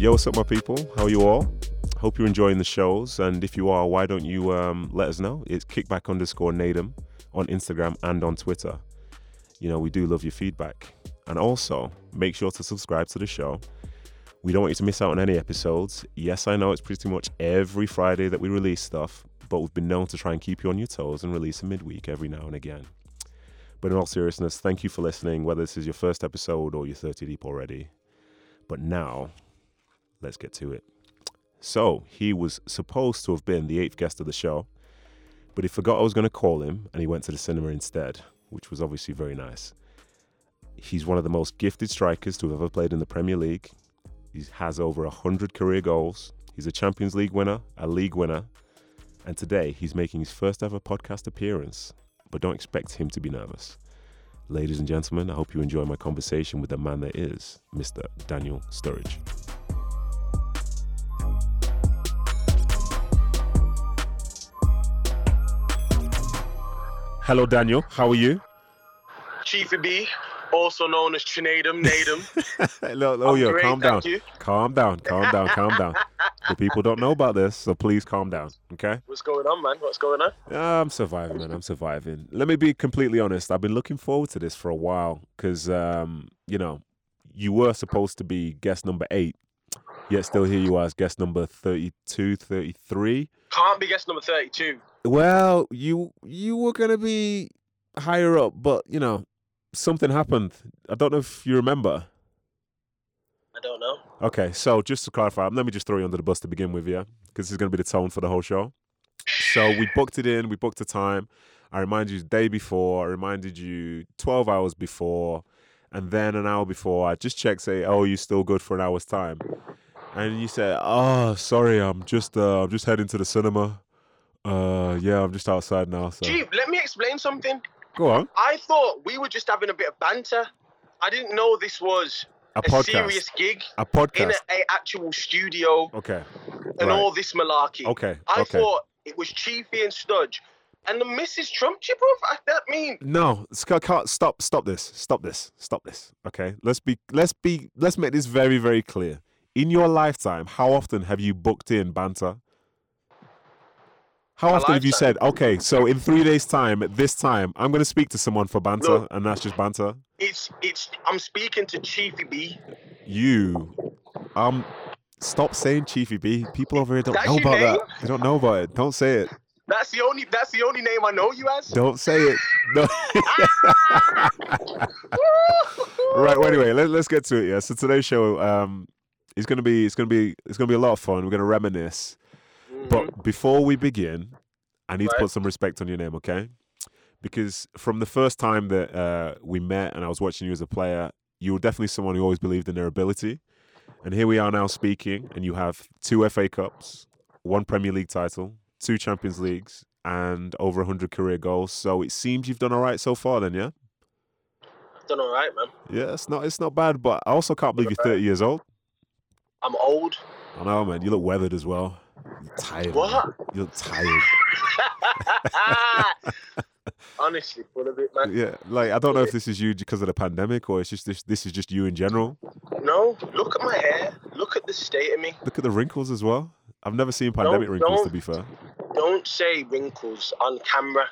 Yo, what's up, my people? How you all? Hope you're enjoying the shows. And if you are, why don't you um, let us know? It's kickback underscore Nedum on Instagram and on Twitter. You know, we do love your feedback. And also, make sure to subscribe to the show. We don't want you to miss out on any episodes. Yes, I know it's pretty much every Friday that we release stuff, but we've been known to try and keep you on your toes and release a midweek every now and again. But in all seriousness, thank you for listening, whether this is your first episode or you're 30 deep already. But now, let's get to it. So, he was supposed to have been the eighth guest of the show, but he forgot I was going to call him and he went to the cinema instead, which was obviously very nice. He's one of the most gifted strikers to have ever played in the Premier League. He has over 100 career goals. He's a Champions League winner, a league winner, and today he's making his first ever podcast appearance. But don't expect him to be nervous. Ladies and gentlemen, I hope you enjoy my conversation with the man that is Mr. Daniel Sturridge. Hello, Daniel. How are you? Chiefy B, also known as Chinedum Nedum. Hello, oh, yo, great, calm down. Calm down, calm down, calm down. The people don't know about this, so please calm down, okay? What's going on, man? What's going on? Yeah, I'm surviving, man. I'm surviving. Let me be completely honest. I've been looking forward to this for a while because, um, you know, you were supposed to be guest number eight, yet still here you are as guest number 32, 33. Can't be guest number 32. Well, you you were gonna be higher up, but you know, something happened. I don't know if you remember. I don't know. Okay, so just to clarify, let me just throw you under the bus to begin with, yeah, because this is going to be the tone for the whole show. So we booked it in, we booked the time. I reminded you the day before, I reminded you 12 hours before, and then an hour before, I just checked, say, oh, you still good for an hour's time? And you said, oh, sorry, I'm just, uh, I'm just heading to the cinema. Uh, yeah, I'm just outside now. So Chief, let me explain something. go on, I thought we were just having a bit of banter. I didn't know this was a a serious gig a in podcast. a, a actual studio Okay, and right. all this malarkey. okay, I okay. thought it was Chiefy and Studge. And the Mrs. Trump, you, bro. I- That mean, No, Scott, can't stop. Stop this. Stop this. Stop this. Okay, let's be. Let's be. Let's make this very, very clear. In your lifetime, how often have you booked in banter? How My often have you said, "Okay, so in three days' time, this time, I'm going to speak to someone for banter," Look. and that's just banter? it's it's. I'm speaking to Chiefy B. You, um, stop saying Chiefy B. People over here don't That's know about name? that. They don't know about it. Don't say it. That's the only. That's the only name I know you as. Don't say it. No. right. Well, anyway, let, let's get to it. Yeah. So today's show, um, is gonna be it's gonna be it's gonna be a lot of fun. We're gonna reminisce. But before we begin, I need to put some respect on your name, okay? Because from the first time that uh, we met and I was watching you as a player, you were definitely someone who always believed in their ability. And here we are now speaking, and you have two FA Cups, one Premier League title, two Champions Leagues, and over 100 career goals. So it seems you've done all right so far, then, yeah? Done all right, man. Yeah, it's not, it's not bad, but I also can't believe you're 30 years old. I'm old. I know, man. You look weathered as well. You're tired. What? You're tired. Honestly, full of it, man. Yeah, like I don't know if this is you because of the pandemic or it's just this. This is just you in general. No, look at my hair. Look at the state of me. Look at the wrinkles as well. I've never seen pandemic wrinkles to don't. be fair. Don't say wrinkles on camera.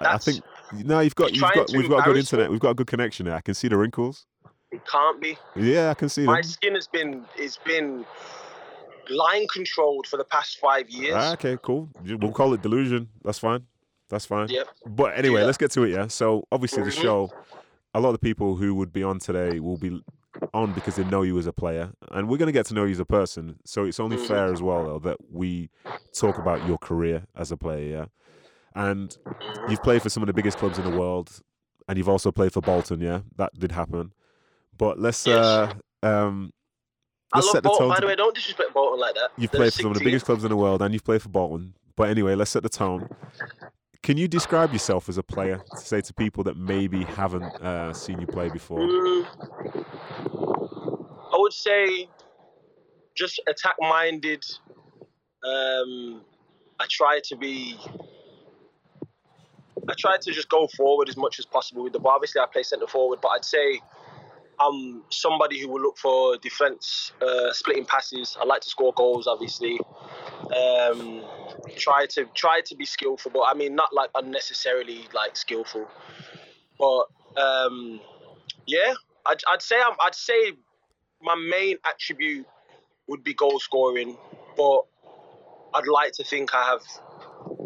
I- I think no, you've got you've got we've got a good internet. We've got a good connection here. I can see the wrinkles. it can't be. Yeah, I can see My them. skin has been it's been line controlled for the past five years. Ah, okay, cool. We'll call it delusion. That's fine. That's fine. Yep. But anyway, Yeah. let's get to it. Yeah. So obviously the Mhm. show, a lot of the people who would be on today will be on because they know you as a player, and we're gonna get to know you as a person. So it's only Mhm. fair as well though that we talk about your career as a player. Yeah. And Mhm. you've played for some of the biggest clubs in the world, and you've also played for Bolton. Yeah, that did happen. But let's Yes. uh um I let's love set the Bolton, tone. by the way. Don't disrespect Bolton like that. You've They're played for some of the biggest clubs in the world, and you've played for Bolton. But anyway, let's set the tone. Can you describe yourself as a player to say to people that maybe haven't uh, seen you play before? Mm, I would say just attack minded. Um, I try to be. I try to just go forward as much as possible with the ball. Obviously, I play centre forward, but I'd say I'm somebody who will look for defense, uh, splitting passes. I like to score goals, obviously. Um, try to try to be skillful, but I mean not like unnecessarily like skillful. But um, yeah, I'd, I'd say I'm, I'd say my main attribute would be goal scoring, but I'd like to think I have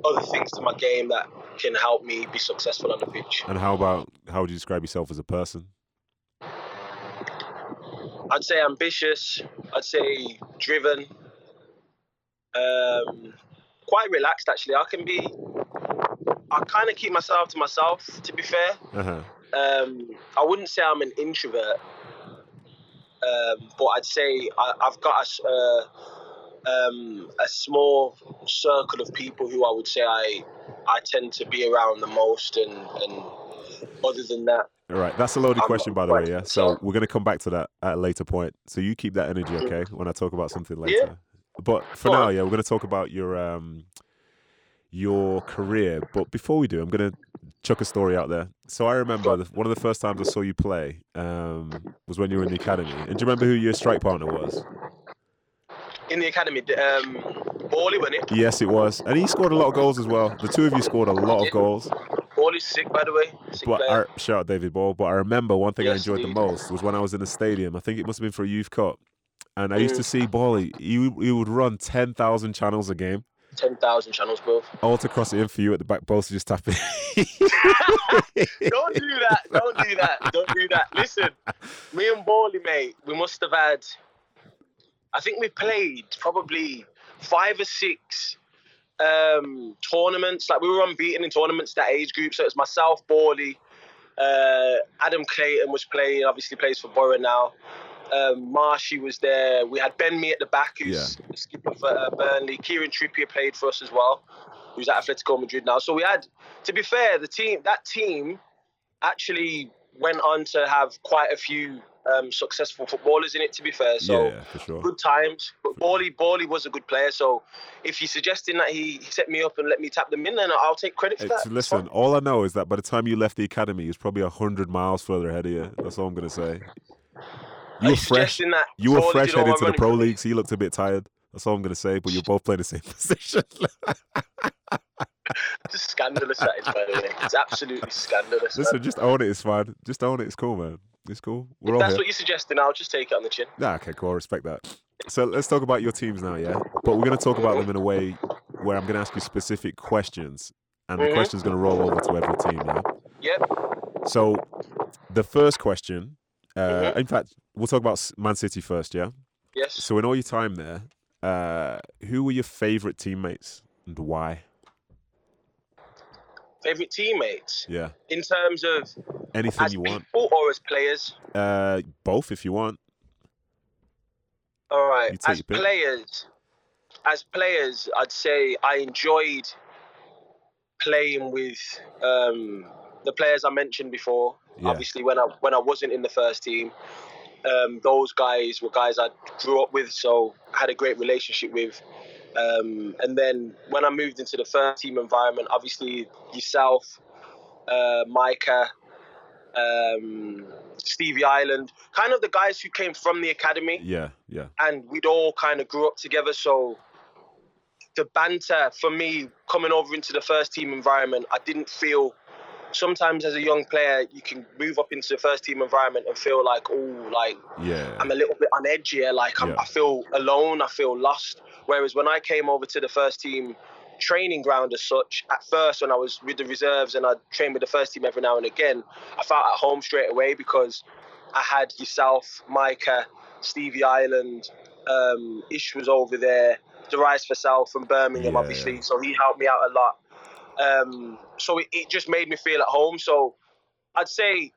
other things to my game that can help me be successful on the pitch. And how about how would you describe yourself as a person? I'd say ambitious. I'd say driven. Um, quite relaxed actually. I can be. I kind of keep myself to myself. To be fair, Uh-huh. um, I wouldn't say I'm an introvert, um, but I'd say I, I've got a, uh, um, a small circle of people who I would say I I tend to be around the most, and and other than that, All right, that's a loaded I'm question, by the way. Yeah, so we're gonna come back to that at a later point. So you keep that energy, okay? When I talk about something later. Yeah. But for Go now, on. yeah, we're gonna talk about your um your career. But before we do, I'm gonna chuck a story out there. So I remember the, one of the first times I saw you play um, was when you were in the academy. And do you remember who your strike partner was? in the academy, um, won it. Yes, it was, and he scored a lot of goals as well. The two of you scored a lot of goals. Bally's sick, by the way. Sick But. I, shout out David Ball. But I remember one thing I Yes, enjoyed the most was when I was in the stadium. I think it must have been for a youth cup, and I used Mm. to see Bally. He, would- he would run ten thousand channels a game, Ten thousand channels, bro. all to cross it in for you at the back post, just tapping. Don't do that. Don't do that. Don't do that. Listen, me and Bally, mate, we must have had. I think we played probably five or six um, tournaments. Like we were unbeaten in tournaments that age group. So it was myself, Bally, uh, Adam Clayton was playing. Obviously plays for Borough now. Um, Marshy was there. We had Ben Mee at the back, who's skipper for uh, Burnley. Kieran Trippier played for us as well, who's at Atletico Madrid now. So we had, to be fair, the team that team actually went on to have quite a few um, successful footballers in it. To be fair, so yeah, for sure. good times. But Bally, Bally was a good player. So if you're suggesting that he, set me up and let me tap them in, then I'll take credit for that. listen, all I know is that by the time you left the academy, he was probably hundred miles further ahead of you. That's all I'm gonna say. You were fresh. You were fresh heading to the pro leagues. He looked a bit tired. That's all I'm gonna say. But you're both playing the same position. Just scandalous that is, by the way. It's absolutely scandalous. Listen, man. just own it. It's fine. Just own it. It's cool, man. It's cool. We're If that's here. what you're suggesting, I'll just take it on the chin. Nah, okay, cool. I respect that. So let's talk about your teams now, yeah. But we're gonna talk about them in a way where I'm gonna ask you specific questions, and the Mhm. question's gonna roll over to every team, yeah. Yep. So the first question, uh, Mhm. in fact, we'll talk about Man City first, yeah. Yes. So in all your time there, uh, who were your favorite teammates and why? Favorite teammates Yeah, in terms of anything you want. or as players. Uh, both if you want. All right. As players, as players, I'd say I enjoyed playing with um, the players I mentioned before. Yeah. Obviously, when I when I wasn't in the first team, um, those guys were guys I grew up with, so I had a great relationship with. Um, and then when I moved into the first team environment, obviously yourself, uh, Micah, um, Stevie Ireland, kind of the guys who came from the academy Yeah, yeah, and we'd all kind of grew up together. So the banter for me coming over into the first team environment, I didn't feel. Sometimes as a young player, you can move up into the first team environment and feel like, oh, like yeah. I'm a little bit on edge here. Like I'm, Yeah. I feel alone. I feel lost. Whereas when I came over to the first team training ground as such, at first when I was with the reserves and I trained with the first team every now and again, I felt at home straight away because I had yourself, Micah, Stevie Ireland, um, Ish was over there, Darius Vassell from Birmingham, Yeah, obviously. So he helped me out a lot. Um, so it, it just made me feel at home. So I'd say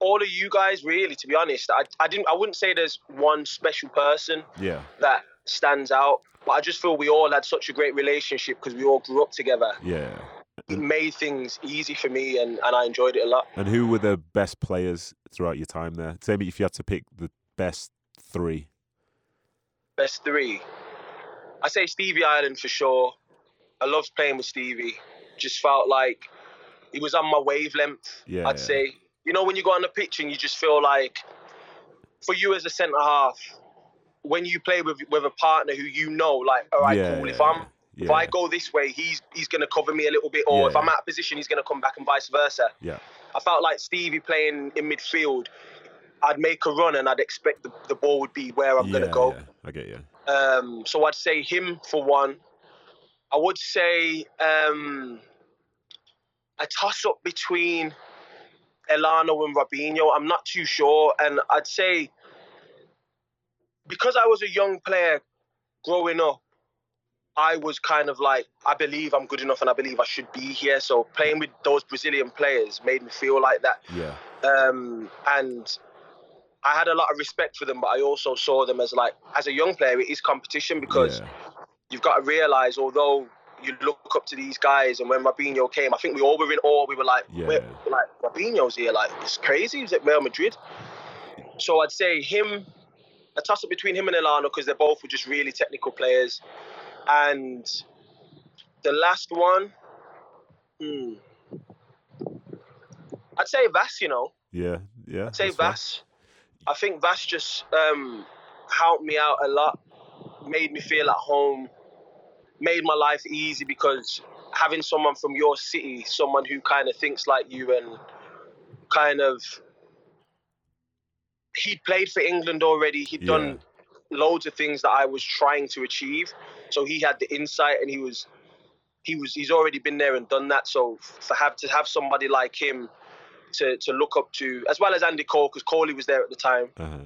all of you guys, really, to be honest, I, I didn't, I wouldn't say there's one special person Yeah, that stands out, but I just feel we all had such a great relationship because we all grew up together. yeah. It made things easy for me, and, and I enjoyed it a lot. And who were the best players throughout your time there? Tell me if you had to pick the best three. Best three, I say Stevie Ireland for sure. I loved playing with Stevie. Just felt like he was on my wavelength. Yeah, I'd yeah. say, you know, when you go on the pitch and you just feel like for you as a centre half, when you play with with a partner who you know, like, all right, yeah, cool. If I'm if I go this way, he's he's gonna cover me a little bit, or if I'm out of position, he's gonna come back, and vice versa. yeah, I felt like Stevie playing in midfield. I'd make a run and I'd expect the, the ball would be where I'm gonna go. I get you. Um, so I'd say him for one. I would say um, a toss up between Elano and Robinho. I'm not too sure, and I'd say because I was a young player growing up, I was kind of like, I believe I'm good enough and I believe I should be here. So playing with those Brazilian players made me feel like that. Yeah, Um, and I had a lot of respect for them, but I also saw them as like, as a young player, it is competition because yeah, you've got to realize, although you look up to these guys, and when Robinho came, I think we all were in awe. We were like, Yeah. "Wait, like Robinho's here, like it's crazy. He's at Real Madrid. So I'd say him, a toss up between him and Elano because they both were just really technical players. And the last one, hmm, I'd say Vass. You know, yeah, yeah. I'd say that's fair. Vass. I think Vass just um, helped me out a lot, made me feel at home, made my life easy because having someone from your city, someone who kind of thinks like you and kind of he'd played for England already. He'd done loads of things that I was trying to achieve. So he had the insight and he was he was he's already been there and done that. So for have to have somebody like him to to look up to, as well as Andy Cole, because Coley was there at the time. Uh-huh.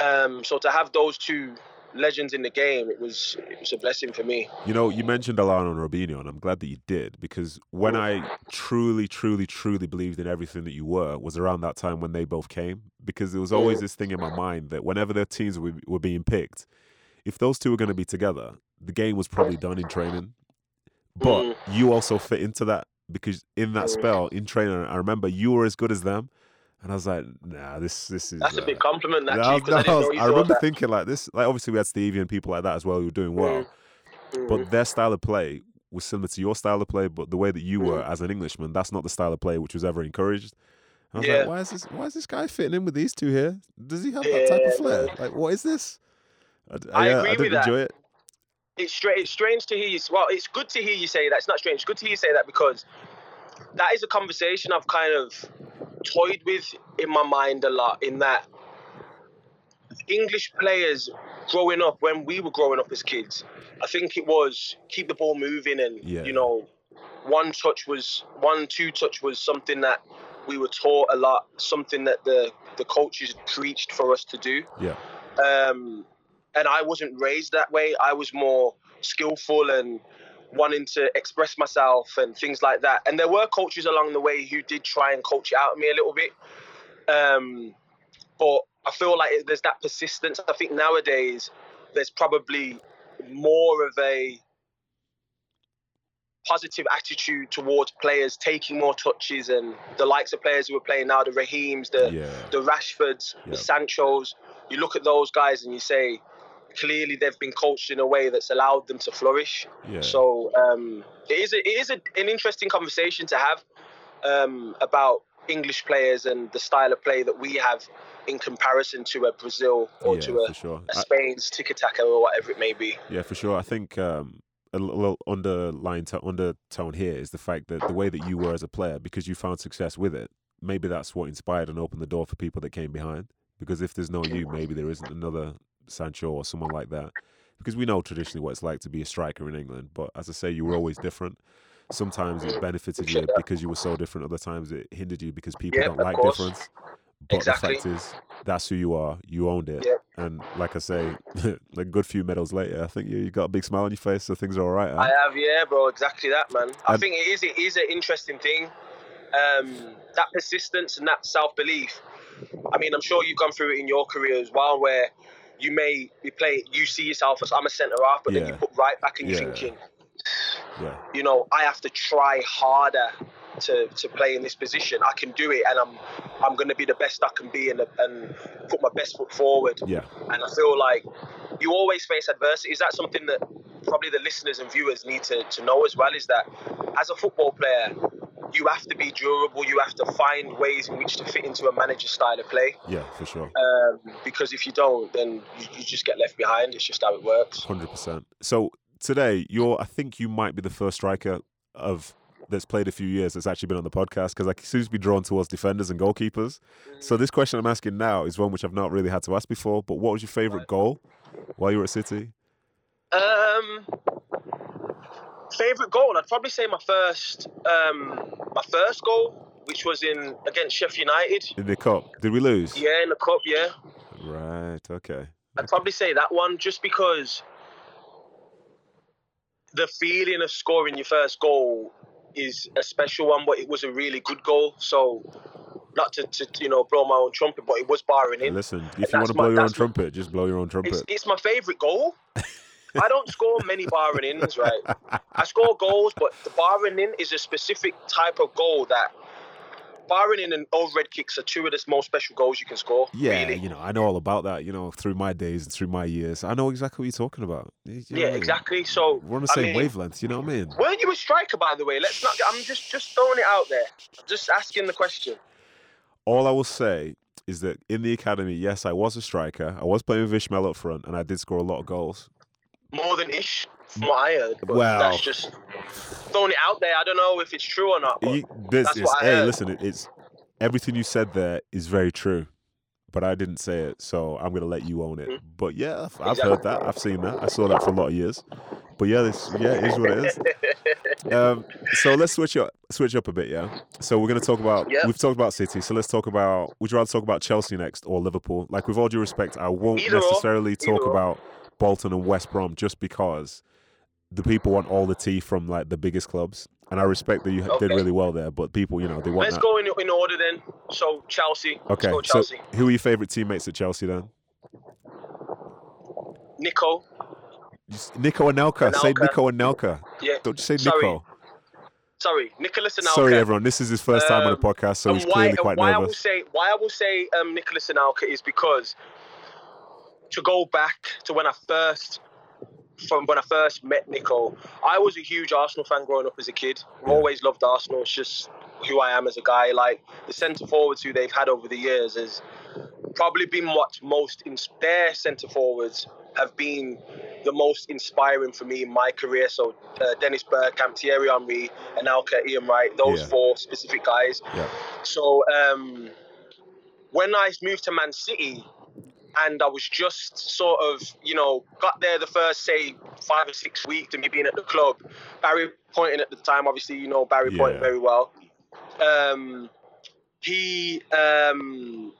Um, so to have those two legends in the game, it was it was a blessing for me. You know, you mentioned Elano and Robinho, and I'm glad that you did because when I truly, truly, truly believed in everything that you were was around that time when they both came. Because there was always this thing in my mind that whenever their teams were, were being picked, if those two were going to be together, the game was probably done in training. But Mm. you also fit into that because in that Mm. spell in training, I remember you were as good as them, and I was like, nah, this this is. That's a uh, big compliment, yeah, I, actually, I, I didn't was- know you I remember that. thinking like this. Like obviously we had Stevie and people like that as well who were doing well, Mm. but their style of play was similar to your style of play. But the way that you were Mm. as an Englishman, that's not the style of play which was ever encouraged. And I was Yeah. like, why is this? Why is this guy fitting in with these two here? Does he have that type of flair? Like, what is this? I yeah, agree I with didn't that. enjoy it. it's strange. It's strange to hear you. Well, it's good to hear you say that. It's not strange. It's good to hear you say that because that is a conversation I've kind of toyed with in my mind a lot. In that English players growing up, when we were growing up as kids, I think it was keep the ball moving and Yeah. you know, one touch was one two touch was something that we were taught a lot. Something that the the coaches preached for us to do Yeah, um, and I wasn't raised that way. I was more skillful and wanting to express myself and things like that. And there were coaches along the way who did try and coach it out of me a little bit. Um, but I feel like there's that persistence. I think nowadays there's probably more of a positive attitude towards players taking more touches and the likes of players who are playing now, the Raheems, the yeah, the Rashfords, Yeah. the Sanchos. You look at those guys and you say, clearly they've been coached in a way that's allowed them to flourish. yeah. So um, it is a, it is a, an interesting conversation to have um, about English players and the style of play that we have in comparison to a Brazil or yeah, to a, sure. a Spain's tiki taka or whatever it may be. Yeah, for sure. I think um, a little underlying to- undertone here is the fact that the way that you were as a player, because you found success with it, maybe that's what inspired and opened the door for people that came behind. Because if there's no you, maybe there isn't another Sancho or someone like that. Because we know traditionally what it's like to be a striker in England. But as I say, you were always different. Sometimes it benefited you because you were so different. Other times it hindered you because people Yeah, don't like course. difference. But Exactly. the fact is, that's who you are. You owned it. Yeah. And like I say, a good few medals later, I think you, you got a big smile on your face, so things are all right. huh? I have, yeah, bro, exactly that, man. I think it is it is an interesting thing. Um, that persistence and that self belief. I mean, I'm sure you've gone through it in your career as well, where you may be playing, you see yourself as I'm a centre half, but then you put right back and you're Yeah. thinking, yeah. you know, I have to try harder to, to play in this position. I can do it, and I'm I'm going to be the best I can be, and and put my best foot forward. Yeah. And I feel like you always face adversity. Is that something that probably the listeners and viewers need to, to know as well? Is that as a football player, you have to be durable. You have to find ways in which to fit into a manager's style of play. Yeah, for sure. Um, because if you don't, then you, you just get left behind. It's just how it works. Hundred percent. So today, you're. I think you might be the first striker of that's played a few years that's actually been on the podcast because I seems to be drawn towards defenders and goalkeepers. So this question I'm asking now is one which I've not really had to ask before. But what was your favourite goal while you were at City? Um, favorite goal? I'd probably say my first, um, my first goal, which was in against Sheffield United. In the cup, did we lose? Yeah, in the cup. Yeah, Right. Okay. I'd probably say that one just because the feeling of scoring your first goal is a special one, but it was a really good goal. So, not to, to you know blow my own trumpet, but it was barring in. Listen, if you want to my- blow your own trumpet, just blow your own trumpet. It's, it's my favourite goal. I don't score many barring ins, right? I score goals, but the barring in is a specific type of goal that barring in and overhead kicks are two of the most special goals you can score. Yeah, really. you know, I know all about that. You know, through my days and through my years, I know exactly what you're talking about. You know Yeah, I mean? exactly. So We're on the I same mean, wavelength. You know what I mean? Weren't you a striker, by the way? Let's not. I'm just just throwing it out there. I'm Just asking the question. All I will say is that in the academy, yes, I was a striker. I was playing with Ishmael up front, and I did score a lot of goals. More than ish, from what I heard. But Well. that's just throwing it out there. I don't know if it's true or not. But You- this that's is, what I hey, heard. listen, it's everything you said there is very true, but I didn't say it, so I'm gonna let you own it. Mhm. But yeah, I've, I've heard that. I've seen that. I saw that for a lot of years. But yeah, this yeah, it is what it is. Um, so let's switch up switch up a bit, yeah. So we're gonna talk about Yeah. we've talked about City, so let's talk about would you rather talk about Chelsea next or Liverpool? Like with all due respect, I won't Either or. necessarily talk about. or. Bolton and West Brom just because the people want all the tea from like the biggest clubs. And I respect that you did really well there, but people, you know, they want Let's that. go in, in order then. So Chelsea. Okay, go so who are your favourite teammates at Chelsea then? Nico. Nico Anelka. Say Anelka. Nico Anelka. Yeah. Don't just say Sorry, Nico. Sorry, Nicholas Anelka. Sorry, everyone. This is his first time on the Um, podcast, so he's why, clearly quite why I will say why I will say um, Nicholas Anelka is because to go back to when I first from when I first met Nico, I was a huge Arsenal fan growing up as a kid. I've Yeah. always loved Arsenal. It's just who I am as a guy. Like the centre forwards who they've had over the years has probably been what most in their centre forwards have been the most inspiring for me in my career. So uh, Dennis Bergkamp, Thierry Henry, Anelka, Ian Wright, those Yeah. four specific guys. Yeah. So um, when I moved to Man City, and I was just sort of, you know, got there the first say five or six weeks of me being at the club. Barry Poynton at the time, obviously, you know Barry Yeah. Poynton very well. Um, he um,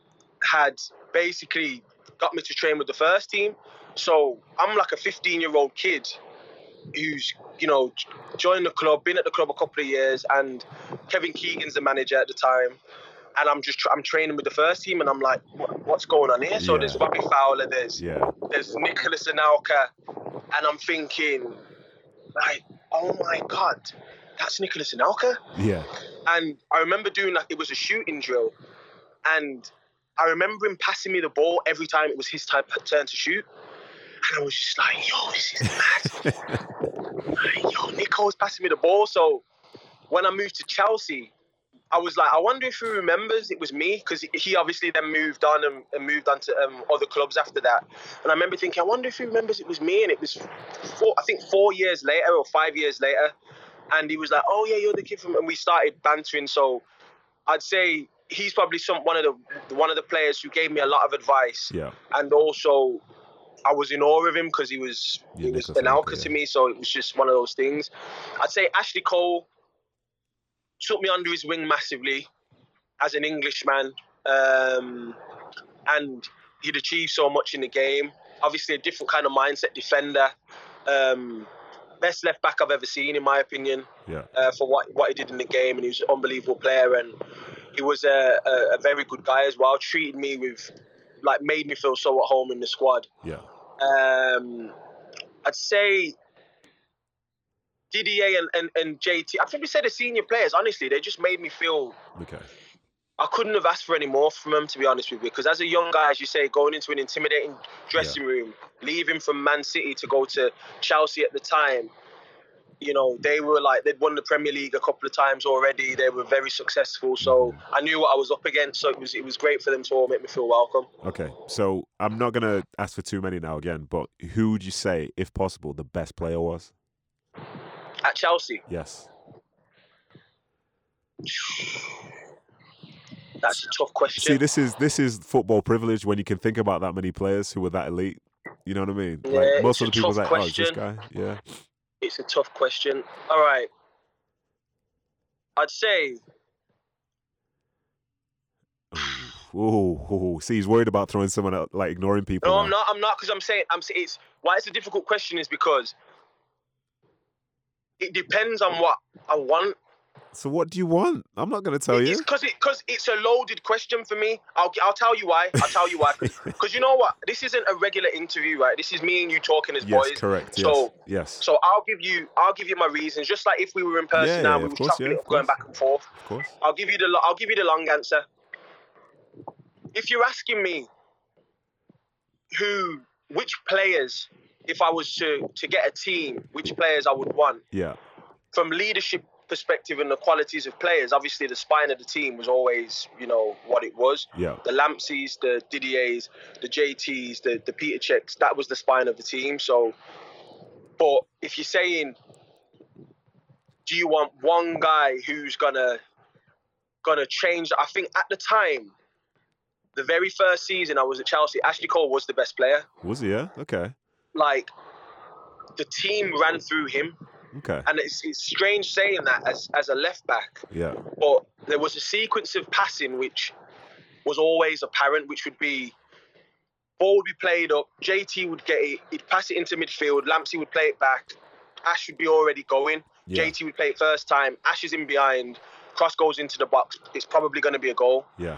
had basically got me to train with the first team. So I'm like a 15 year old kid who's, you know, joined the club, been at the club a couple of years, and Kevin Keegan's the manager at the time. And I'm just I'm training with the first team, and I'm like, what, what's going on here? So Yeah. there's Robbie Fowler, there's Yeah. there's Nicholas Anelka, and I'm thinking, like, oh my god, that's Nicholas Anelka. Yeah. And I remember doing like it was a shooting drill, and I remember him passing me the ball every time it was his time turn to shoot, and I was just like, yo, this is mad. like, yo, Nico's passing me the ball. So when I moved to Chelsea. I was like, I wonder if he remembers it was me because he obviously then moved on and, and moved on to um, other clubs after that. And I remember thinking, I wonder if he remembers it was me. And it was, four, I think, four years later or five years later. And he was like, "Oh yeah, you're the kid from," and we started bantering. So I'd say he's probably some one of the one of the players who gave me a lot of advice, Yeah. and also I was in awe of him because he was Yeah, he was an alka Anelka, to me. So it was just one of those things. I'd say Ashley Cole took me under his wing massively as an Englishman, um, and he'd achieved so much in the game. Obviously, a different kind of mindset defender. Um, best left back I've ever seen, in my opinion, Yeah. uh, for what what he did in the game, and he was an unbelievable player, and he was a, a, a very good guy as well. Treated me with, like, made me feel so at home in the squad. Yeah. Um, I'd say Didier and, and, and JT. I think we said the senior players. Honestly, they just made me feel Okay. I couldn't have asked for any more from them, to be honest with you. Because as a young guy, as you say, going into an intimidating dressing room, leaving from Man City to go to Chelsea at the time, you know, they were like they'd won the Premier League a couple of times already. They were very successful, so I knew what I was up against. So it was it was great for them to all make me feel welcome. Okay, so I'm not gonna ask for too many now again, but who would you say, if possible, the best player was? At Chelsea, Yes. that's a tough question. See, this is this is football privilege when you can think about that many players who were that elite. You know what I mean? Yeah, like most of the a people's tough like, oh, this question. guy. Yeah. It's a tough question. All right, I'd say ooh, see, he's worried about throwing someone out, like ignoring people. no, now. I'm not. I'm not because I'm saying I'm. saying It's why it's a difficult question is because it depends on what I want. So what do you want? I'm not gonna tell It's you. because it because it's a loaded question for me. I'll I'll tell you why. I'll tell you why. Because you know what? This isn't a regular interview, right? This is me and you talking as Yes, boys. correct. Yes, So- yes, So I'll give you I'll give you my reasons, just like if we were in person Yeah, now, yeah, we were course, yeah, up, going back and forth. of course. I'll give you the I'll give you the long answer. If you're asking me who which players, if I was to to get a team, which players I would want Yeah, from leadership perspective and the qualities of players, obviously the spine of the team was always, you know, what it was. yeah, The Lampseys, the Didiers, the JTs, the, the Petr Čechs, that was the spine of the team. So, but if you're saying, do you want one guy who's gonna gonna change? I think at the time, the very first season I was at Chelsea, Ashley Cole was the best player. was he? Yeah, okay, Like, the team ran through him, okay, and it's, it's strange saying that as as a left back, yeah, but there was a sequence of passing which was always apparent, which would be ball would be played up, JT would get it, he'd pass it into midfield, Lampsey would play it back, Ash would be already going, yeah, JT would play it first time, Ash is in behind, cross goes into the box, it's probably going to be a goal. yeah,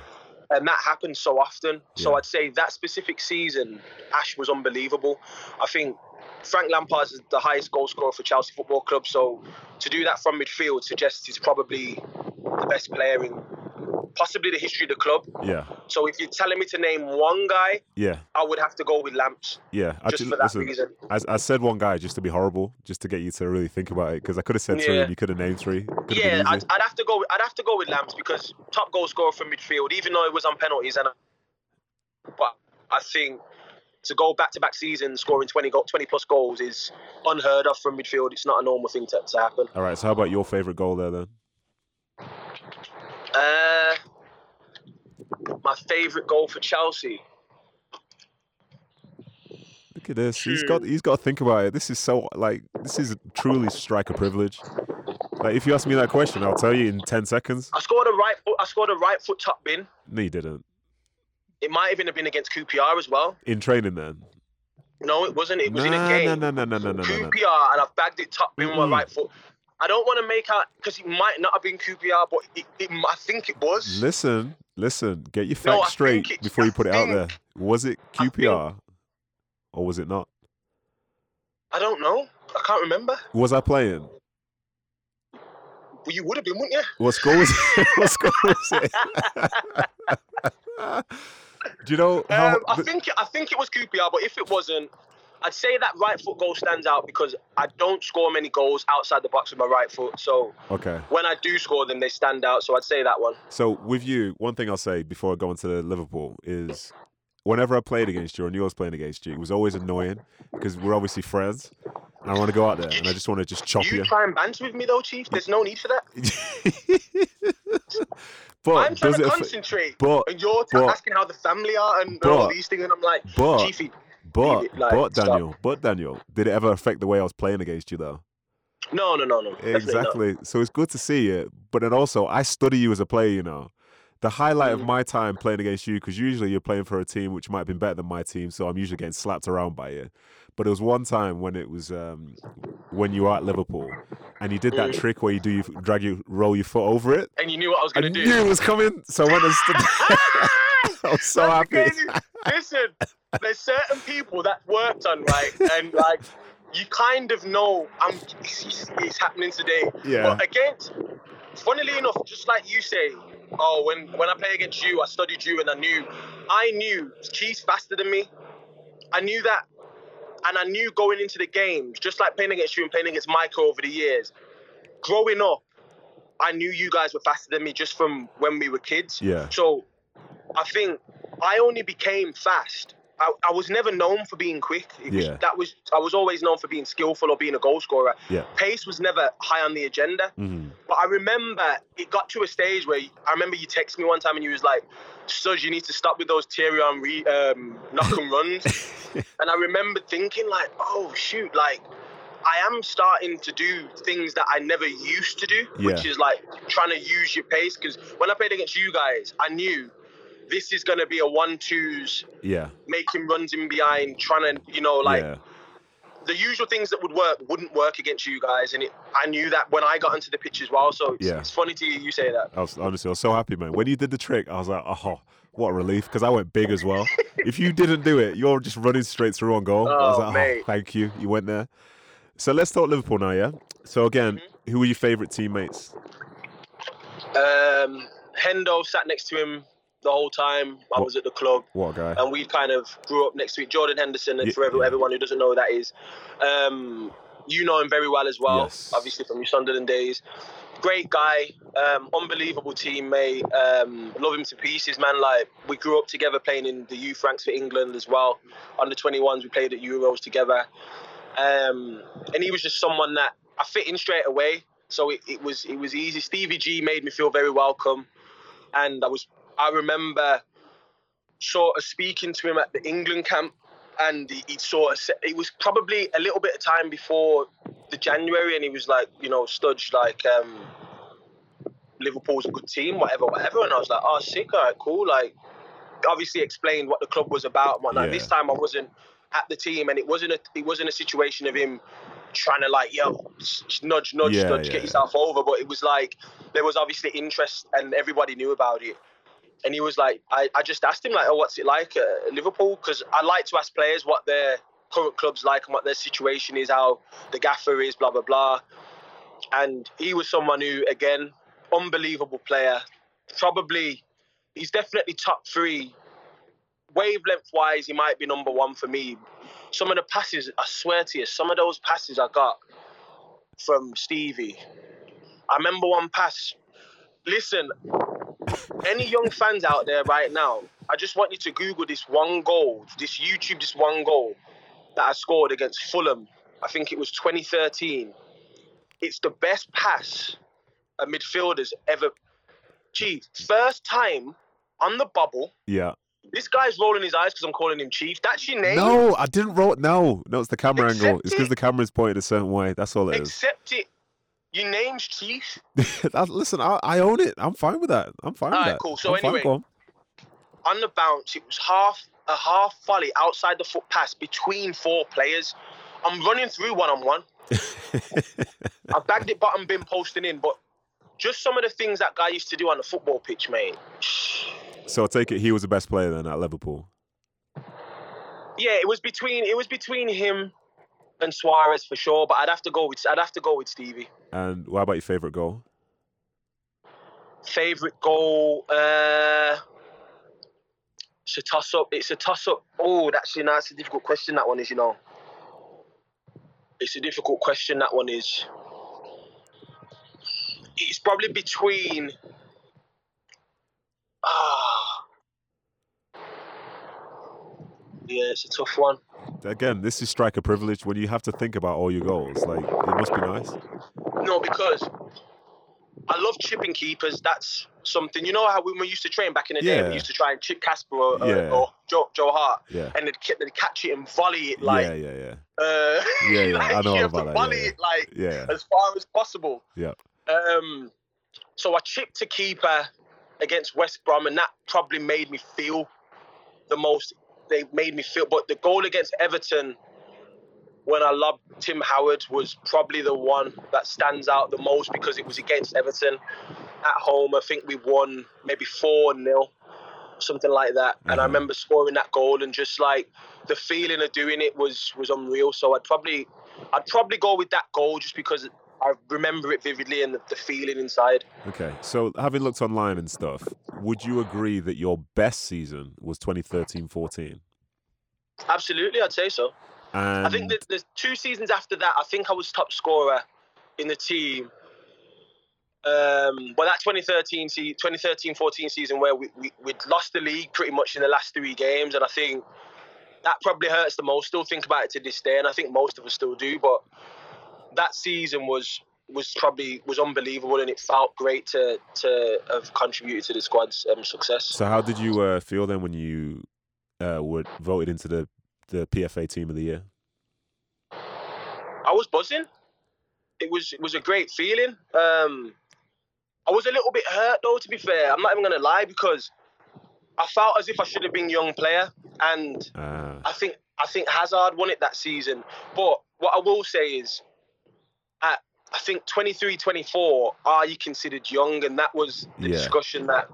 And that happens so often. So Yeah. I'd say that specific season, Ash was unbelievable. I think Frank Lampard is the highest goal scorer for Chelsea Football Club. So to do that from midfield suggests he's probably the best player in possibly the history of the club. yeah, So if you're telling me to name one guy, yeah, I would have to go with Lamps yeah. just Actually, for that listen, reason. I, I said one guy just to be horrible, just to get you to really think about it, because I could have said three and you could have named three. Could've Yeah. I'd, I'd have to go. I'd have to go with Lamps because top goal scorer from midfield, even though it was on penalties. And but I think to go back to back seasons scoring 20 goal, 20 plus goals is unheard of from midfield. It's not a normal thing to, to happen. All right. So how about your favorite goal there then? Uh, my favourite goal for Chelsea. Look at this. He's got he's got to think about it. This is so like this is truly striker privilege. Like if you ask me that question, I'll tell you in ten seconds. I scored a right foot. I scored a right foot top bin. No, you didn't. It might even have been against QPR as well. In training then. No, it wasn't. It was in a game. No, no, no, no, no, no, no, no. QPR, and I've bagged it top bin with my right foot. I don't want to make out because it might not have been QPR, but it, it, I think it was. Listen, listen. Get your facts I straight it- before you I put it out there. Was it I think- QPR or was it not? I don't know. I can't remember. Was I playing? Well, you would have been, wouldn't you? What score was it? what score was it? Do you know how? Um, I think I think it was QPR, but if it wasn't, I'd say that right foot goal stands out because I don't score many goals outside the box with my right foot. So okay. when I do score them, they stand out. So I'd say that one. So with you, one thing I'll say before I go into the Liverpool is whenever I played against you or knew I was playing against you, it was always annoying because we're obviously friends. And I want to go out there and I just want to just chop You you. try and banter with me though, Chief. There's no need for that. but I'm trying to it? affect- concentrate, but and you're but- asking how the family are and all these things, and I'm like, but Chiefy, but it, like, but. Daniel, but Daniel, did it ever affect the way I was playing against you though? no, no, no, no. Exactly. So it's good to see it, but then also I study you as a player. You know, the highlight of Mm. my time playing against you because usually you're playing for a team which might have been better than my team, so I'm usually getting slapped around by you. But there was one time when it was um, when you were at Liverpool and you did that Mm. trick where you do you drag you roll your foot over it. And you knew what I was gonna do. knew it was coming, so I went and stood. I was so happy. Listen, there's certain people that worked on right, and like you kind of know um, I'm it's, it's happening today. Yeah. But against, funnily enough, just like you say, oh, when when I play against you, I studied you, and I knew, I knew Keith's faster than me. I knew that. and I knew going into the games, just like playing against you and playing against Michael over the years, growing up, I knew you guys were faster than me just from when we were kids. Yeah. So I think I only became fast. I, I was never known for being quick. Was, Yeah. That was I was always known for being skillful or being a goal scorer. Yeah. Pace was never high on the agenda. hmm But I remember it got to a stage where I remember you texted me one time and you was like, Sudge, you need to stop with those Thierry Henry um, knock and runs. and I remember thinking like, oh shoot, like I am starting to do things that I never used to do, which is like trying to use your pace. Because when I played against you guys, I knew this is going to be a one-twos, Yeah. making runs in behind, trying to, you know, like yeah. the usual things that would work wouldn't work against you guys, and it, I knew that when I got into the pitch as well. So it's, Yeah. it's funny to hear you say that. I was honestly, I was so happy, man. When you did the trick, I was like, oh, what a relief, because I went big as well. if you didn't do it, you're just running straight through on goal. I was Oh, like, oh, mate. thank you. You went there. So let's talk Liverpool now, yeah. So again, Mm-hmm. who were your favourite teammates? Um, Hendo sat next to him the whole time I What- was at the club. What a guy. and we kind of grew up next to it. Jordan Henderson, and Yeah, for every, yeah. everyone who doesn't know who that is, um, you know him very well as well, Yes. obviously from your Sunderland days. Great guy, um, unbelievable teammate. Um, love him to pieces, man. Like we grew up together playing in the youth ranks for England as well. Under 21s, we played at Euros together, um, and he was just someone that I fit in straight away. So it, it was it was easy. Stevie G made me feel very welcome, and I was I remember sort of speaking to him at the England camp, and he, he sort of said it was probably a little bit of time before the January, and he was like, you know, Studge, like um, Liverpool's a good team, whatever, whatever, and I was like, oh, sick, all right, cool, like obviously explained what the club was about and whatnot. Yeah. This time I wasn't at the team, and it wasn't a it wasn't a situation of him trying to like yo nudge nudge Yeah, nudge yeah, get yourself over. But it was like there was obviously interest and everybody knew about it and he was like I, I just asked him like oh what's it like at Liverpool? Because I like to ask players what their current club's like and what their situation is how the gaffer is blah blah blah. And he was someone who again unbelievable player. Probably he's definitely top three. Wavelength wise he might be number one for me. Some of the passes I swear to you some of those passes I got from Stevie. I remember one pass. Listen any young fans out there right now, I just want you to Google this one goal, this YouTube, this one goal that I scored against Fulham. I think it was 2013. It's the best pass a midfielder's ever. Gee, first time on the bubble. Yeah. This guy's rolling his eyes because I'm calling him Chief. That's your name. No, I didn't roll. No, no, it's the camera Accept angle. It's because it. the camera's pointed a certain way. That's all it is. Accept it. Your name's Chief. Listen, I, I own it. I'm fine with that. I'm fine with Alright, that. cool. So I'm anyway, on. on the bounce, it was half a half volley outside the foot pass between four players. I'm running through one on one. I bagged it bottom bin posting in, but just some of the things that guy used to do on the football pitch, mate. So I take it he was the best player then at Liverpool. Yeah, it was between it was between him and Suarez for sure, but I'd have to go with I'd have to go with Stevie. And what about your favourite goal? Favorite goal, uh it's a toss up. It's a toss up. Oh, that's you know, that's a difficult question. That one is, you know. It's a difficult question. That one is. It's probably between. Ah. yeah, it's a tough one. Again, this is striker privilege when you have to think about all your goals. Like it must be nice. No, because I love chipping keepers. That's something. You know how when we used to train back in the day, we used to try and chip Kasper or, Yeah. or Joe, Joe Hart, Yeah. and they'd, they'd catch it and volley it like. yeah, yeah, yeah. Uh, Yeah, yeah, like I know you have about to that, volley yeah, it like Yeah. as far as possible. Yeah. Um, so I chipped a keeper against West Brom, and that probably made me feel the most. They made me feel, but the goal against Everton when I lobbed Tim Howard was probably the one that stands out the most because it was against Everton at home. I think we won maybe four 0 something like that. And I Mhm. remember scoring that goal and just like the feeling of doing it was was unreal. So I'd probably I'd probably go with that goal just because I remember it vividly and the, the feeling inside. Okay. So having looked online and stuff, would you agree that your best season was 2013-14? Absolutely, I'd say so. And I think that the two seasons after that, I think I was top scorer in the team. Um, well, that 2013, se- 2013-14 season where we, we we'd lost the league pretty much in the last three games, and I think that probably hurts the most. Still think about it to this day, and I think most of us still do. But that season was was probably was unbelievable, and it felt great to to have contributed to the squad's um, success. so how did you uh, feel then when you uh, were voted into the the PFA Team of the Year? I was buzzing. It was it was a great feeling. Um, I was a little bit hurt though, to be fair. I'm not even gonna lie because I felt as if I should have been young player, and Uh, I think I think Hazard won it that season. But what I will say is, I think 23, 24, are you considered young? And that was the Yeah. discussion that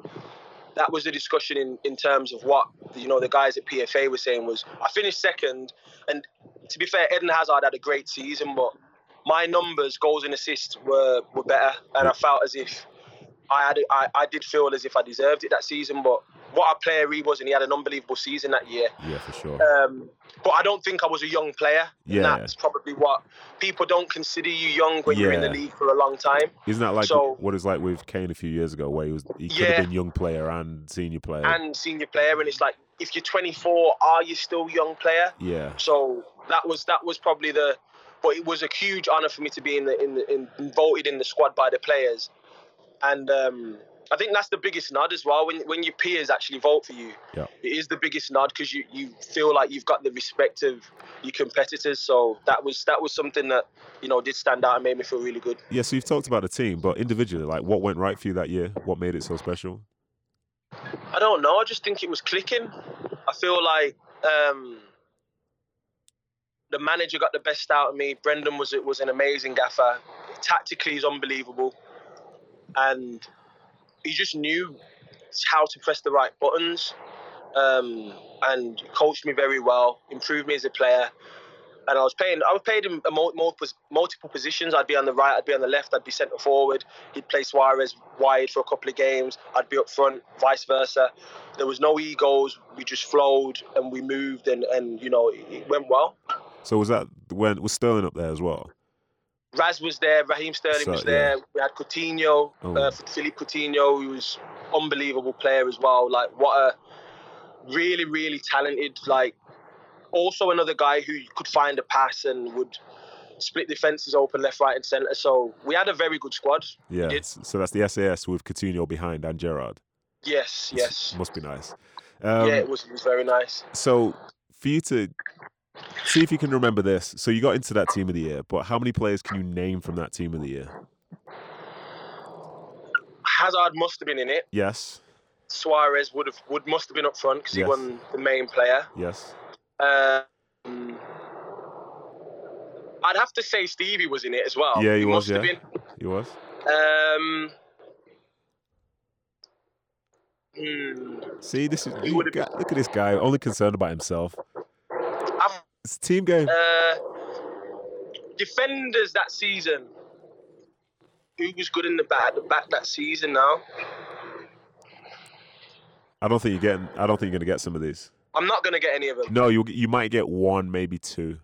that was the discussion in, in terms of what you know the guys at PFA were saying was I finished second, and to be fair, Eden Hazard had a great season, but my numbers, goals and assists were were better, and I felt as if I had I, I did feel as if I deserved it that season. But what a player he was, and he had an unbelievable season that year. yeah, for sure. Um, but I don't think I was a young player. and Yeah. That's probably what people don't consider you young when you're in the league for a long time. Isn't that like so- what it's like with Kane a few years ago, where he was he could Yeah. have been young player and senior player? And senior player, and it's like if you're 24, are you still young player? yeah, So that was that was probably the, but it was a huge honor for me to be in the in the in, voted in the squad by the players, and um, I think that's the biggest nod as well. When when your peers actually vote for you, Yeah. it is the biggest nod because you, you feel like you've got the respect of your competitors. So that was that was something that you know did stand out and made me feel really good. yeah. So you've talked about the team, but individually, like what went right for you that year? What made it so special? I don't know. I just think it was clicking. I feel like um, the manager got the best out of me. Brendan was was an amazing gaffer. Tactically, he's unbelievable, and he just knew how to press the right buttons, um, and coached me very well. Improved me as a player. And I was playing. I was played in multiple positions. I'd be on the right. I'd be on the left. I'd be centre forward. He'd play Suarez wide for a couple of games. I'd be up front. Vice versa. There was no egos. We just flowed and we moved, and and you know it, it went well. So was that when was Sterling up there as well? Raz was there. Raheem Sterling So, was there. We had Coutinho, Oh. uh, Philippe Coutinho, who was unbelievable player as well. Like what a really really talented like. Also another guy who could find a pass and would split defenses open left, right, and centre. So we had a very good squad. Yeah. So that's the SAS with Coutinho behind and Gerrard. Yes, yes. Must be nice. Um, yeah, it was it was very nice. So for you to see if you can remember this. So you got into that team of the year, but how many players can you name from that team of the year? Hazard must have been in it. Yes. Suarez would have would must have been up front because Yes. he won the main player. Yes. Um, I'd have to say Stevie was in it as well. Yeah, he was, must have yeah. been. He was. Um, See, this is you would've got- look at this guy, only concerned about himself. It's a team game. uh, defenders that season. Who was good in the back? The back that season now. I don't think you're getting. I don't think you're gonna get some of these. I'm not gonna get any of them. No, you you might get one, maybe two.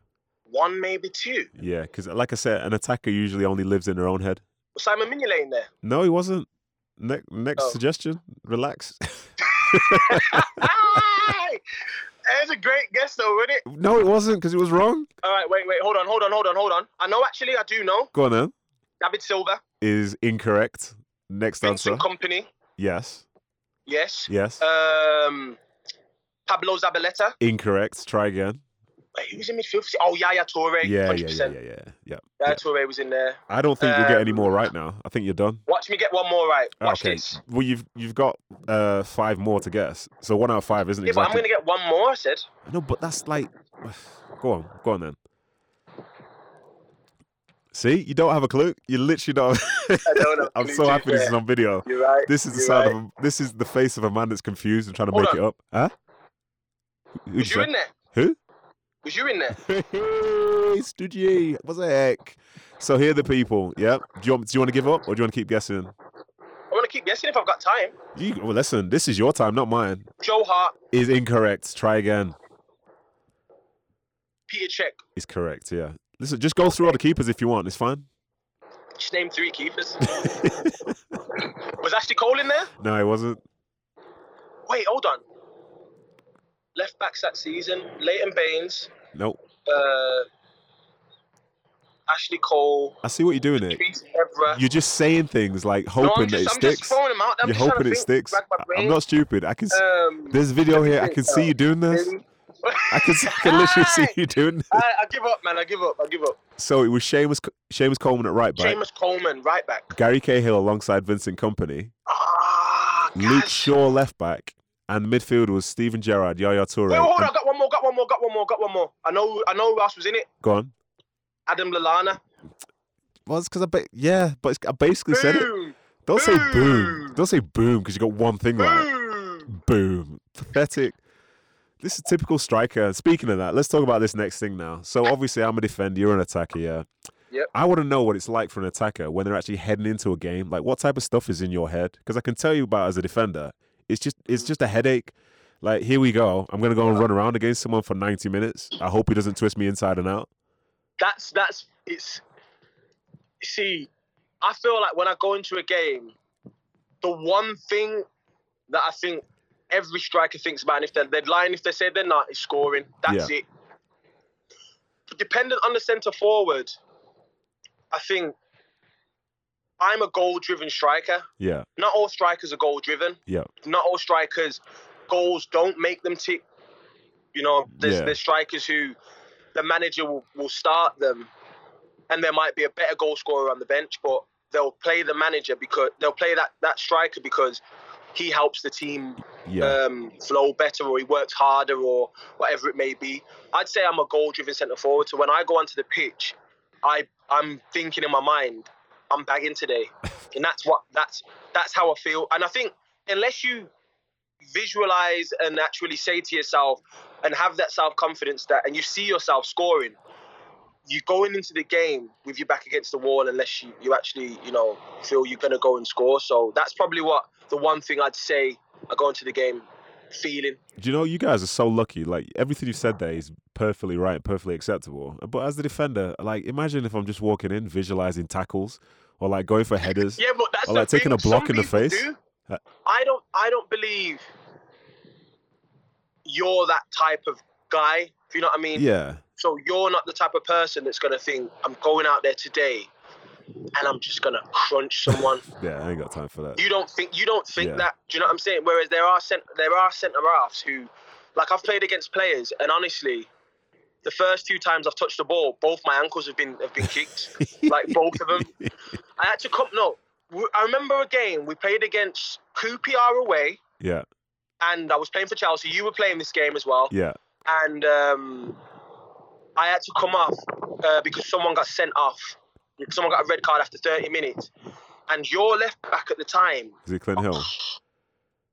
One, maybe two. Yeah, because like I said, an attacker usually only lives in their own head. Was Simon Mignolet in there? No, he wasn't. Ne- next Oh. suggestion. Relax. Aye! There's a great guess though, wasn't it? no, it wasn't because it was wrong. All right, wait, wait, hold on, hold on, hold on, hold on. I know actually, I do know. Go on then. David Silva, Is incorrect. Next answer. Kompany, Yes. yes. Yes. Um, Pablo Zabaleta. incorrect. Try again. Wait, who's in midfield? Oh, Yaya Toure. Yeah, yeah, 100%. yeah, yeah, yeah, yeah. Yaya Toure was in there. I don't think you'll get any Um, more right now. I think you're done. Watch me get one more right. Watch okay. this. Well, you've you've got uh five more to guess. So one out of five isn't Yeah, but I'm going to get one more, I said. No, but that's like. Go on, go on then. See, you don't have a clue. You literally don't. I don't have a I'm so happy this is on video. You're right. This is the sound right. of a, this is the face of a man that's confused and trying to Hold make on. it up. Huh? Who'd Was you in there? Was you in there? Hey, Stoogie. What the heck? So here are the people. Yep. Do you want do you want to give up or do you want to keep guessing? I want to keep guessing if I've got time. You well, listen. This is your time, not mine. Joe Hart. Is incorrect. Try again. Petr Čech. Is correct. Yeah. Listen, just go through all the keepers if you want. It's fine. Just name three keepers. Was Ashley Cole in there? no, it wasn't. Wait, hold on. Left backs that season: Leighton Baines, Nope. uh, Ashley Cole, I see what you're doing Evra. You're just saying things like hoping I'm just, that it I'm sticks. just them out. I'm You're hoping it sticks. I'm not stupid. I can. Um, There's video here. I can see you doing this. I can. I can literally see you doing. This. I, I give up, man. I give up. I give up. So it was Seamus Seamus Coleman at right back, Seamus Coleman, right back. Gary Cahill alongside Vincent Kompany, Ah, Luke. Shaw left back, and midfield was Steven Gerrard, Yaya Toure. Wait, hold on. And- I got one more. Got one more. Got one more. Got one more. I know. I know who else was in it. Go on. Adam Lallana. Well, it's because I ba- yeah, but it's, I basically said it. Boom. Don't say boom. Boom. Don't say boom because you got one thing right. Boom. Boom. Pathetic. This is typical striker. Speaking of that, let's talk about this next thing now. So obviously, I'm a defender. You're an attacker. Yeah. Yep. I want to know what it's like for an attacker when they're actually heading into a game. Like, what type of stuff is in your head? Because I can tell you about as a defender, it's just it's just a headache. Like, here we go. I'm gonna go and run around against someone for 90 minutes. I hope he doesn't twist me inside and out. That's that's it's. See, I feel like when I go into a game, the one thing that I think every striker thinks about, and if they're, they're lying if they say they're not, is scoring. That's it. Dependent on the centre forward, I think I'm a goal-driven striker. Yeah. Not all strikers are goal-driven. Yeah. Not all strikers goals don't make them tick. You know, there's Yeah. there's strikers who the manager will, will start them, and there might be a better goal scorer on the bench, but they'll play the manager because they'll play that that striker because he helps the team Yeah. um, flow better or he works harder or whatever it may be. I'd say I'm a goal driven centre forward. So when I go onto the pitch, I I'm thinking in my mind, I'm bagging today. and that's what that's that's how I feel. And I think unless you visualize and actually say to yourself and have that self confidence that and you see yourself scoring, you're going into the game with your back against the wall unless you, you actually, you know, feel you're gonna go and score. So that's probably what the one thing I'd say I go into the game feeling. Do you know you guys are so lucky? Like everything you said there is perfectly right, perfectly acceptable. But as the defender, like imagine if I'm just walking in, visualizing tackles, or like going for headers. Yeah, but that's Or like taking a block in the face. do. Uh, I don't. I don't believe you're that type of guy. If you know what I mean. Yeah, So you're not the type of person that's gonna think I'm going out there today, and I'm just gonna crunch someone. yeah, I ain't got time for that. you don't think. You don't think Yeah. that. Do you know what I'm saying? Whereas there are cent- there are centre halves who, like I've played against players, and honestly. The first two times I've touched the ball, both my ankles have been have been kicked, like both of them. I had to come. No, I remember a game we played against QPR away, yeah, and I was playing for Chelsea. You were playing this game as well, yeah, and um, I had to come off uh, because someone got sent off. Someone got a red card after 30 minutes, and your left back at the time. is it Clint Hill?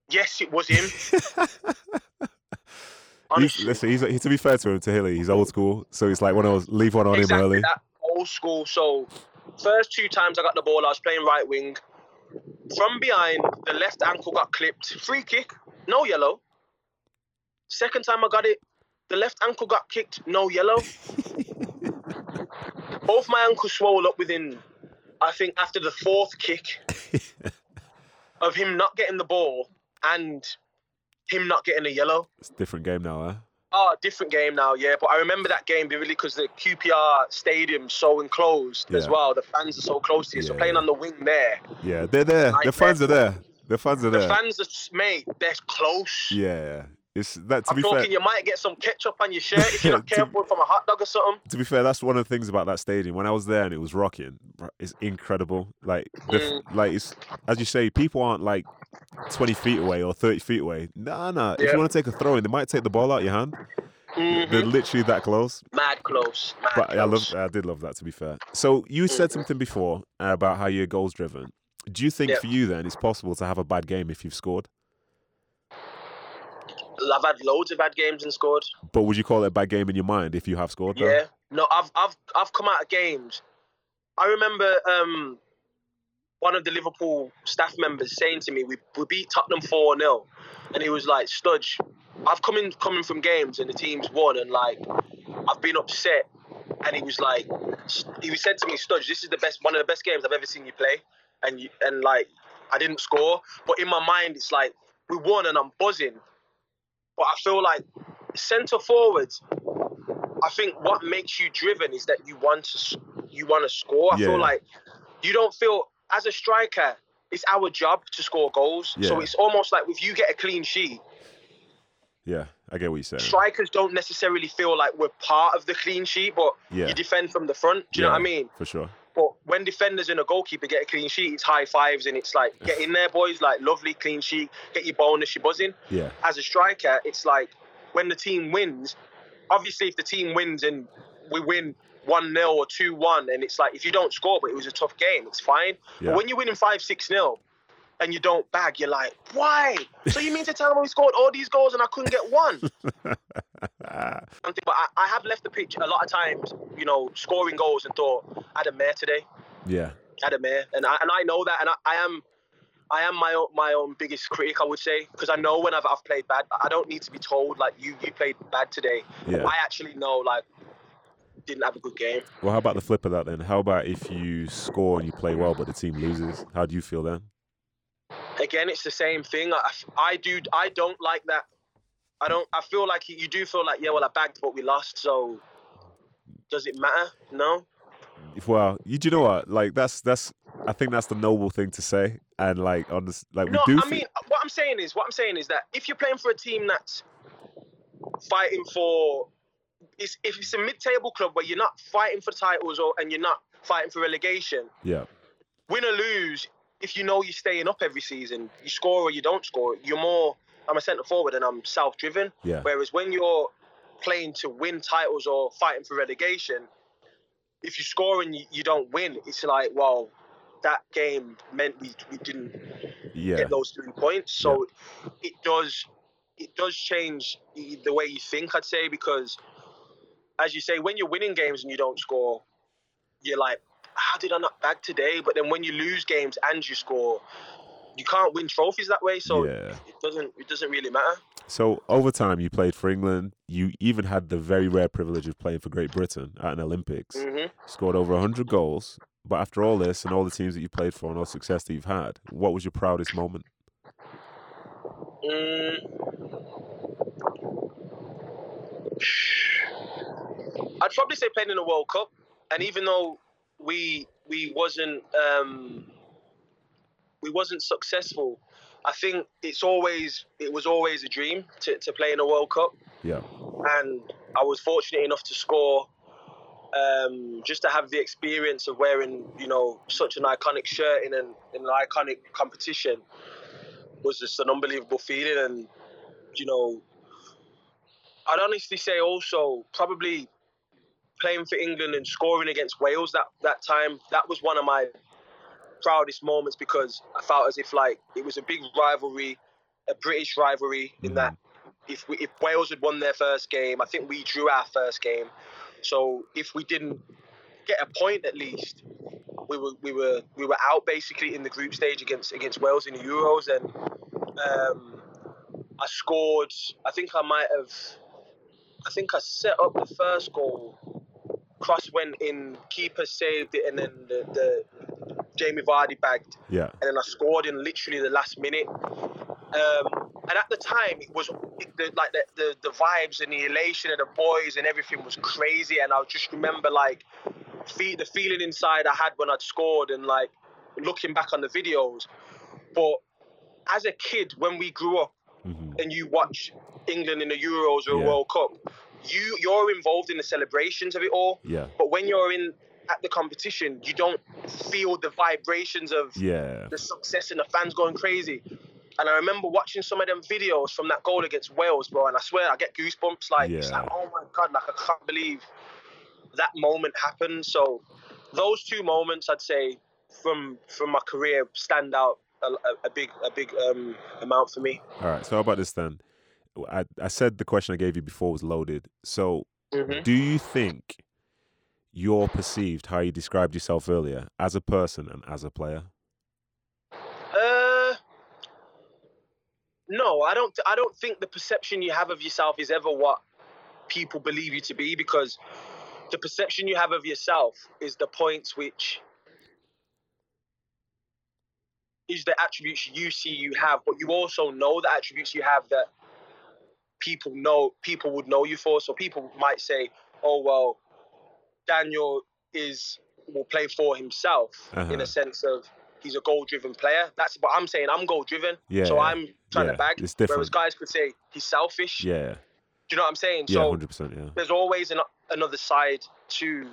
Yes, it was him. He's, listen, he's, he, to be fair to him, to Hilly, he's old school, so it's like one of those leave one on exactly him early. that old school. So, first two times I got the ball, I was playing right wing. From behind, the left ankle got clipped. Free kick, no yellow. Second time I got it, the left ankle got kicked, no yellow. Both my ankles swole up within, I think, after the fourth kick of him not getting the ball and him not getting a yellow. It's a different game now, huh? Oh, different game now, yeah. But I remember that game vividly because the QPR stadium's so enclosed as well. The fans are so close to you. So Yeah, playing yeah. on the wing there, Yeah, they're there. The fans are there. The fans are there. the fans are mate, they're close. Yeah, it's that. To I'm be talking, fair, you might get some ketchup on your shirt if you're not careful from a hot dog or something. to be fair, that's one of the things about that stadium. When I was there and it was rocking, it's incredible. Like, the, Mm. like it's as you say, people aren't like twenty feet away or thirty feet away. Nah, nah. If you want to take a throw in, they might take the ball out your hand. Mhm. They're literally that close. Mad close. Mad But I love, I did love that. To be fair, so you said Mhm. something before about how you're goals driven. Do you think Yeah. for you then it's possible to have a bad game if you've scored? I've had loads of bad games and scored. But would you call it a bad game in your mind if you have scored? though? Yeah. No, I've I've I've come out of games. I remember um, one of the Liverpool staff members saying to me, "We we beat Tottenham four 0 and he was like, "Studge, I've come in coming from games and the team's won, and like I've been upset, and he was like, he said to me, Studge, this is the best, one of the best games I've ever seen you play, and you, and like I didn't score, but in my mind it's like we won and I'm buzzing, but I feel like centre forwards. I think what makes you driven is that you want to you want to score. I Yeah. feel like you don't feel as a striker. It's our job to score goals. So it's almost like if you get a clean sheet, Yeah, I get what you're saying. strikers don't necessarily feel like we're part of the clean sheet, but Yeah. you defend from the front. Do you know what I mean? For sure. But when defenders and a goalkeeper get a clean sheet, it's high fives and it's like, get in there, boys. Like, lovely clean sheet. Get your bonus, you're buzzing. Yeah. As a striker, it's like when the team wins, obviously, if the team wins and we win 1 0 or 2 1, and it's like, if you don't score, but it was a tough game, it's fine. Yeah. But when you're winning 5 6 0 and you don't bag, you're like, why? So you mean to tell me we scored all these goals and I couldn't get one? But I, I have left the pitch a lot of times, you know, scoring goals and thought, Adam Mayer today. yeah. Adam Mayer, and I and I know that, and I, I am, I am my own my own biggest critic, I would say, because I know when I've, I've played bad, I don't need to be told like you you played bad today. Yeah. I actually know like didn't have a good game. Well, how about the flip of that then? How about if you score and you play well, but the team loses? How do you feel then? Again, it's the same thing. I, I do I don't like that. I don't. I feel like you do feel like yeah, well I bagged, but we lost, so does it matter? No. Well, you do you know what? Like that's that's I think that's the noble thing to say, and like on this, like No, we do. I mean, what I'm saying is, what I'm saying is that if you're playing for a team that's fighting for, it's, if it's a mid-table club where you're not fighting for titles or and you're not fighting for relegation, yeah, win or lose, if you know you're staying up every season, you score or you don't score, you're more. I'm a centre forward and I'm self-driven. yeah, Whereas when you're playing to win titles or fighting for relegation, if you score and you, you don't win, it's like, well, that game meant we, we didn't yeah, get those three points. So it does it does change the way you think, I'd say, because as you say, when you're winning games and you don't score, you're like, how did I not bag today? But then when you lose games and you score, you can't win trophies that way. So yeah. it doesn't it doesn't really matter. So over time, you played for England. You even had the very rare privilege of playing for Great Britain at an Olympics. hmm Scored over hundred goals. But after all this and all the teams that you played for and all the success that you've had, what was your proudest moment? Mm. I'd probably say playing in the World Cup, and even though we we wasn't um, we wasn't successful, I think it's always it was always a dream to, to play in a World Cup, Yeah, and I was fortunate enough to score. Um, just to have the experience of wearing, you know, such an iconic shirt in an in an iconic competition was just an unbelievable feeling. And you know, I'd honestly say also probably playing for England and scoring against Wales that that time that was one of my proudest moments because I felt as if like it was a big rivalry, a British rivalry in that if we, if Wales had won their first game, I think we drew our first game. So if we didn't get a point at least, we were we were we were out basically in the group stage against against Wales in the Euros, and um, I scored. I think I might have. I think I set up the first goal. Cross went in, keeper saved it, and then the, the Jamie Vardy bagged yeah, and then I scored in literally the last minute. Um, and at the time, it was it, the, like the, the the vibes and the elation of the boys and everything was crazy. And I just remember like fe- the feeling inside I had when I'd scored and like looking back on the videos. But as a kid, when we grew up hmm and you watch England in the Euros or Yeah. World Cup, you you're involved in the celebrations of it all. yeah, But when you're in at the competition, you don't feel the vibrations of yeah, the success and the fans going crazy. And I remember watching some of them videos from that goal against Wales, bro. And I swear I get goosebumps. Like it's like, oh my god, like I can't believe that moment happened. So those two moments, I'd say, from from my career, stand out a, a, a big a big um, amount for me. All right. So how about this then? I, I said the question I gave you before was loaded. So Mm-hmm. do you think you're perceived how you described yourself earlier as a person and as a player? Uh, no, I don't. I don't think the perception you have of yourself is ever what people believe you to be because the perception you have of yourself is the points which is the attributes you see you have, but you also know the attributes you have that people know people would know you for. So people might say, "Oh well, Daniel is will play for himself Uh-huh. in a sense of he's a goal-driven player." That's what I'm saying. I'm goal-driven, Yeah, so I'm trying yeah, to bag. it's Whereas different. guys could say he's selfish. Yeah, Do you know what I'm saying? yeah, so hundred percent. Yeah. there's always an, another side to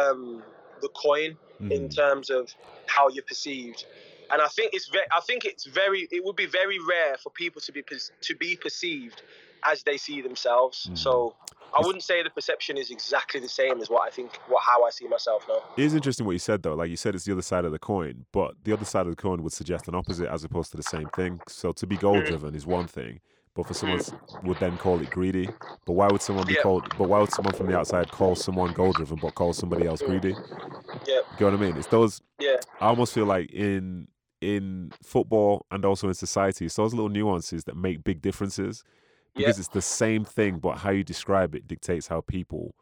um, the coin in Mhm. terms of how you're perceived. And I think it's very, I think it's very, it would be very rare for people to be to be perceived as they see themselves. Mhm. So I wouldn't say the perception is exactly the same as what I think, what how I see myself now. It is interesting what you said though. Like you said, it's the other side of the coin, but the other side of the coin would suggest an opposite as opposed to the same thing. So to be goal mm. driven is one thing, but for someone mm. s- would then call it greedy. But why would someone be Yeah. called? But why would someone from the outside call someone goal driven but call somebody else mm. greedy? Yeah, You know what I mean? It's those. yeah, I almost feel like in in football and also in society, it's those little nuances that make big differences Yeah. because it's the same thing, but how you describe it dictates how people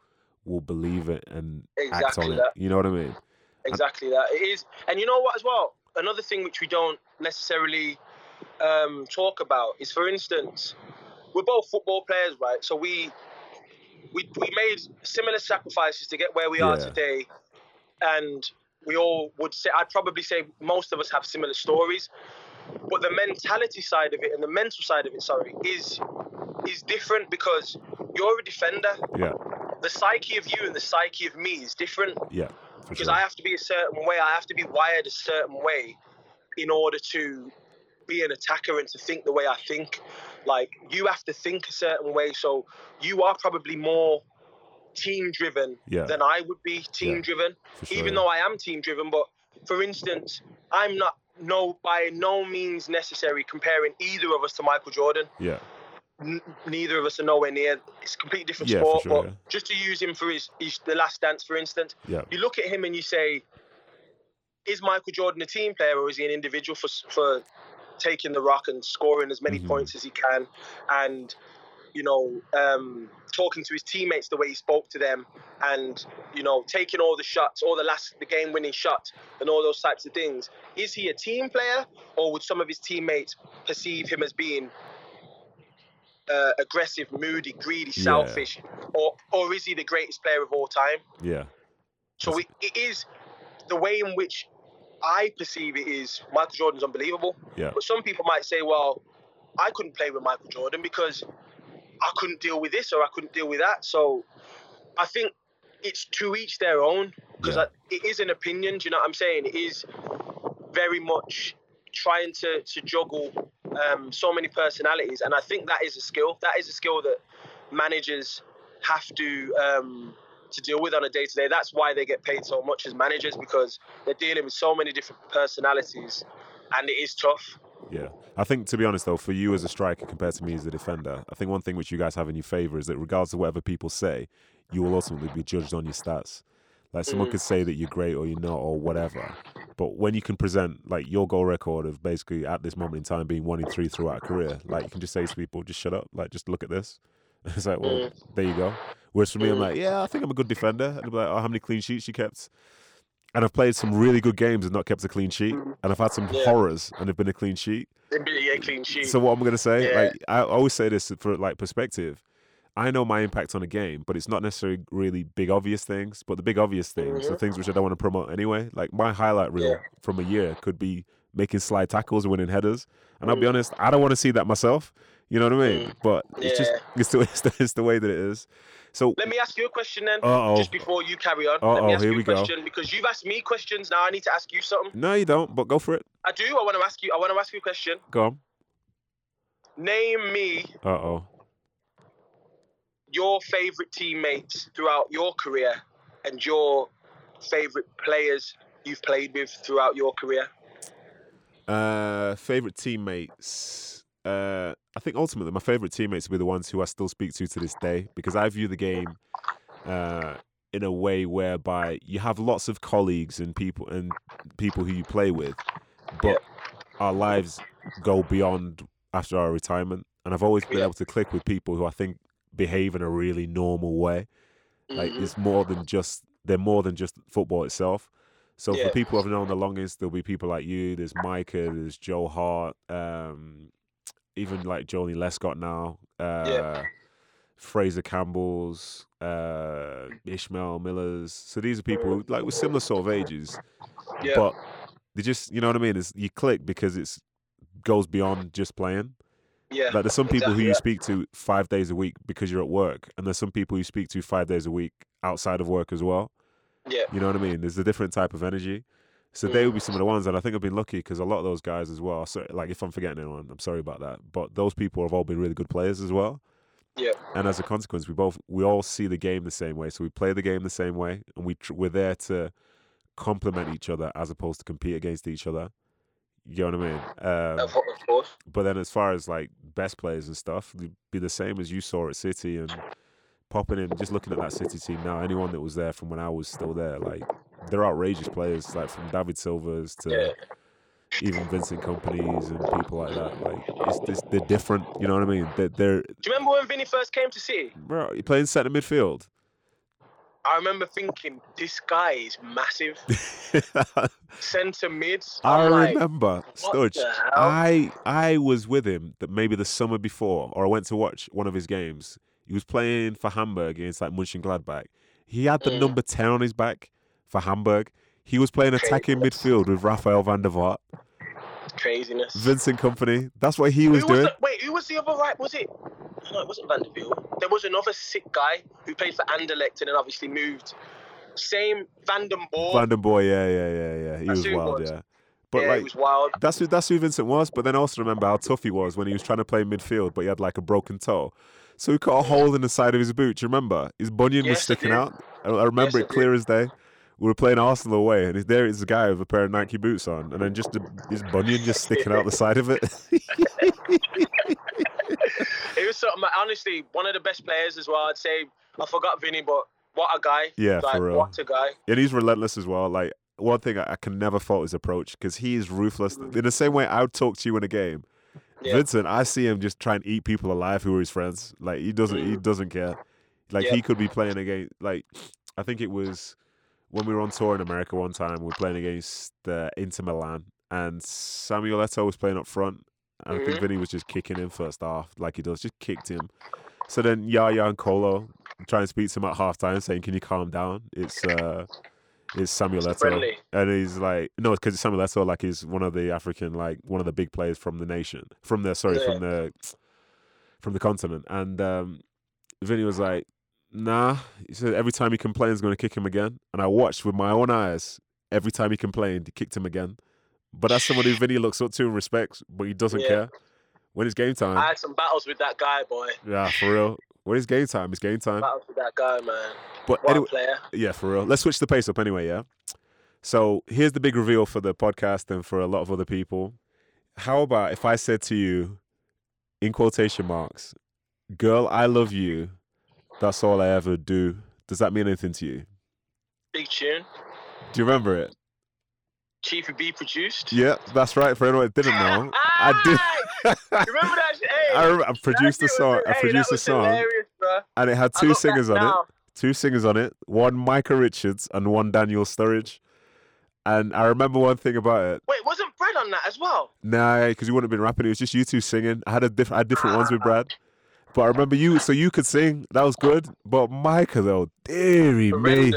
will believe it and act Exactly on it. You know what I mean? exactly that. It is, and you know what as well. Another thing which we don't necessarily um, talk about is, for instance, we're both football players, right? So we we we made similar sacrifices to get where we are today, and we all would say I'd probably say most of us have similar stories, but the mentality side of it and the mental side of it, sorry, is is different because you're a defender. Yeah, The psyche of you and the psyche of me is different yeah, because sure. I have to be a certain way. I have to be wired a certain way in order to be an attacker and to think the way I think. Like you have to think a certain way. So you are probably more team driven Yeah. than I would be team Yeah, driven. sure, Even yeah. though I am team driven, but for instance, I'm not no by no means necessary comparing either of us to Michael Jordan. yeah, N- neither of us are nowhere near. It's a completely different Yeah, sport. sure, but yeah. just to use him for his, his the last dance, for instance, yeah, you look at him and you say, is Michael Jordan a team player or is he an individual for for taking the rock and scoring as many Mhm. points as he can, and you know, um, talking to his teammates the way he spoke to them, and you know, taking all the shots, all the last the game winning shot, and all those types of things. Is he a team player, or would some of his teammates perceive him as being uh, aggressive, moody, greedy, Yeah. selfish, or or is he the greatest player of all time? yeah, So it, it is the way in which I perceive it is Michael Jordan's unbelievable. Yeah. But some people might say, well, I couldn't play with Michael Jordan because I couldn't deal with this or I couldn't deal with that. So I think it's to each their own because Yeah. it is an opinion. Do you know what I'm saying? It is very much trying to, to juggle um, so many personalities. And I think that is a skill. That is a skill that managers have to um, to deal with on a day to day. That's why they get paid so much as managers because they're dealing with so many different personalities, and it is tough. yeah. I think to be honest though, for you as a striker compared to me as a defender, I think one thing which you guys have in your favour is that regardless of whatever people say, you will ultimately be judged on your stats. Like someone Mm. could say that you're great or you're not or whatever, but when you can present like your goal record of basically at this moment in time being one in three throughout a career, like you can just say to people, just shut up, like just look at this. It's like, well, there you go. Whereas for me, I'm Mm. like, yeah, I think I'm a good defender. And they'll be like, oh, how many clean sheets you kept? And I've played some really good games and not kept a clean sheet. And I've had some Yeah. horrors and have been a clean sheet. A clean sheet. So what am I'm gonna say, Yeah. like I always say this for like perspective. I know my impact on a game, but it's not necessarily really big obvious things. But the big obvious things, the Mhm. things which I don't want to promote anyway, like my highlight reel Yeah. from a year could be making slide tackles, winning headers. And I'll be Mm. honest, I don't want to see that myself. You know what I mean? But it's just it's the, it's the it's the way that it is. So Let me ask you a question then, Uh-oh. just before you carry on. Uh-oh, me ask here you we a go. because you've asked me questions. Now I need to ask you something. no, you don't. But go for it. I do. I want to ask you. I want to ask you a question. Go on. Name me Uh oh. Your favorite teammates throughout your career and your favorite players you've played with throughout your career. Uh, favorite teammates. Uh, I think ultimately my favorite teammates will be the ones who I still speak to to this day because I view the game uh, in a way whereby you have lots of colleagues and people and people who you play with, but Yeah. our lives go beyond after our retirement. And I've always been Yeah. able to click with people who I think behave in a really normal way. Like Mhm. it's more than just they're more than just football itself. So Yeah. for people who have known the longest, there'll be people like you. There's Micah. There's Joe Hart. Um, even like Jolie Lescott now. Uh, Fraser Campbell's, uh, Ishmael Miller's. So these are people who, like with similar sort of ages, yeah, but they just you know what I mean. Is you click because it's goes beyond just playing. Yeah, Like there's some people who you yeah. speak to five days a week because you're at work, and there's some people you speak to five days a week outside of work as well. yeah, You know what I mean? There's a different type of energy. So they would be mm. some of the ones, and I think I've been lucky because a lot of those guys as well. So like if I'm forgetting anyone, I'm sorry about that. But those people have all been really good players as well. yeah, And as a consequence, we both we all see the game the same way. So we play the game the same way, and we tr- we're there to complement each other as opposed to compete against each other. You know what I mean? Um, of, of course. but then as far as like best players and stuff, it'd be the same as you saw at City and popping in, just looking at that City team now. Anyone that was there from when I was still there, like they're outrageous players, like from David Silvas to Yeah. even Vincent Kompanys and people like that. Like it's, it's they're different. You know what I mean? They're, they're Do you remember when Vinny first came to City? bro, you playing centre midfield. I remember thinking this guy is massive, centre mid. I like, remember hell? I I was with him that maybe the summer before, or I went to watch one of his games. He was playing for Hamburg against like Mönchengladbach. He had the Mm. number ten on his back for Hamburg. He was playing attacking midfield with Rafael van der Vaart, craziness. Vincent Kompany. That's what he was was doing. the, wait, who was the other right? Was it? No, it wasn't Vanderbilt. There was another sick guy who played for Anderlecht and then obviously moved. Same Vanden Borre. Van der Boy, yeah, yeah, yeah, yeah. He That's was wild, was. yeah. But yeah, like it was wild. That's who that's who Vincent was. But then also remember how tough he was when he was trying to play midfield, but he had like a broken toe. So he got a hole in the side of his boot. Do you remember? His bunion was Yes, I sticking out. I, I remember Yes, it clear as day. We were playing Arsenal away, and there is a guy with a pair of Nike boots on, and then just the, his bunion just sticking out the side of it. It was. Honestly, one of the best players as well. I'd say I forgot Vinny, but what a guy. Yeah, like, for real. What a guy. and he's relentless as well. Like one thing I, I can never fault his approach because he is ruthless. Mm. In the same way I would talk to you in a game, Yeah. Vincent, I see him just try and eat people alive who are his friends. Like he doesn't, he mm. doesn't care. Like Yeah. he could be playing against, like I think it was when we were on tour in America one time. We were playing against uh, Inter Milan, and Samuel Eto'o was playing up front. And I think Mhm. Vinny was just kicking him first half, like he does, just kicked him. So then Yaya and Kolo try and speak to him at halftime, saying, "Can you calm down?" It's uh, it's Samuel. Friendly. And he's like, no, because Samuel Eto'o, like, he's one of the African, like, one of the big players from the nation, from the, sorry, from the, from the continent. And um, Vinny was like, nah. He said every time he complains, going to kick him again. And I watched with my own eyes. Every time he complained, he kicked him again. But that's somebody Vinny looks up to and respects, but he doesn't Yeah. care. When it's game time, I had some battles with that guy, boy. yeah, for real. When it's game time, it's game time. Battles with that guy, man. But What anyway, player. yeah, for real. Let's switch the pace up anyway, yeah? So here's the big reveal for the podcast and for a lot of other people. How about if I said to you, in quotation marks, girl, I love you. That's all I ever do. Does that mean anything to you? Big tune. Do you remember it? Chiefy B produced. Yeah, that's right. For anyone that didn't know, ah! I did. Remember that? Hey, I, remember, I produced was- song. I produced a song, and it had two singers on it. two singers on it. One Micah Richards and one Daniel Sturridge. And I remember one thing about it. Wait, wasn't Brad on that as well? Nah, because you wouldn't have been rapping. It was just you two singing. I had a different, I had different ones with ah. Brad. But I remember you, so you could sing. That was good. But Micah though, dearie me,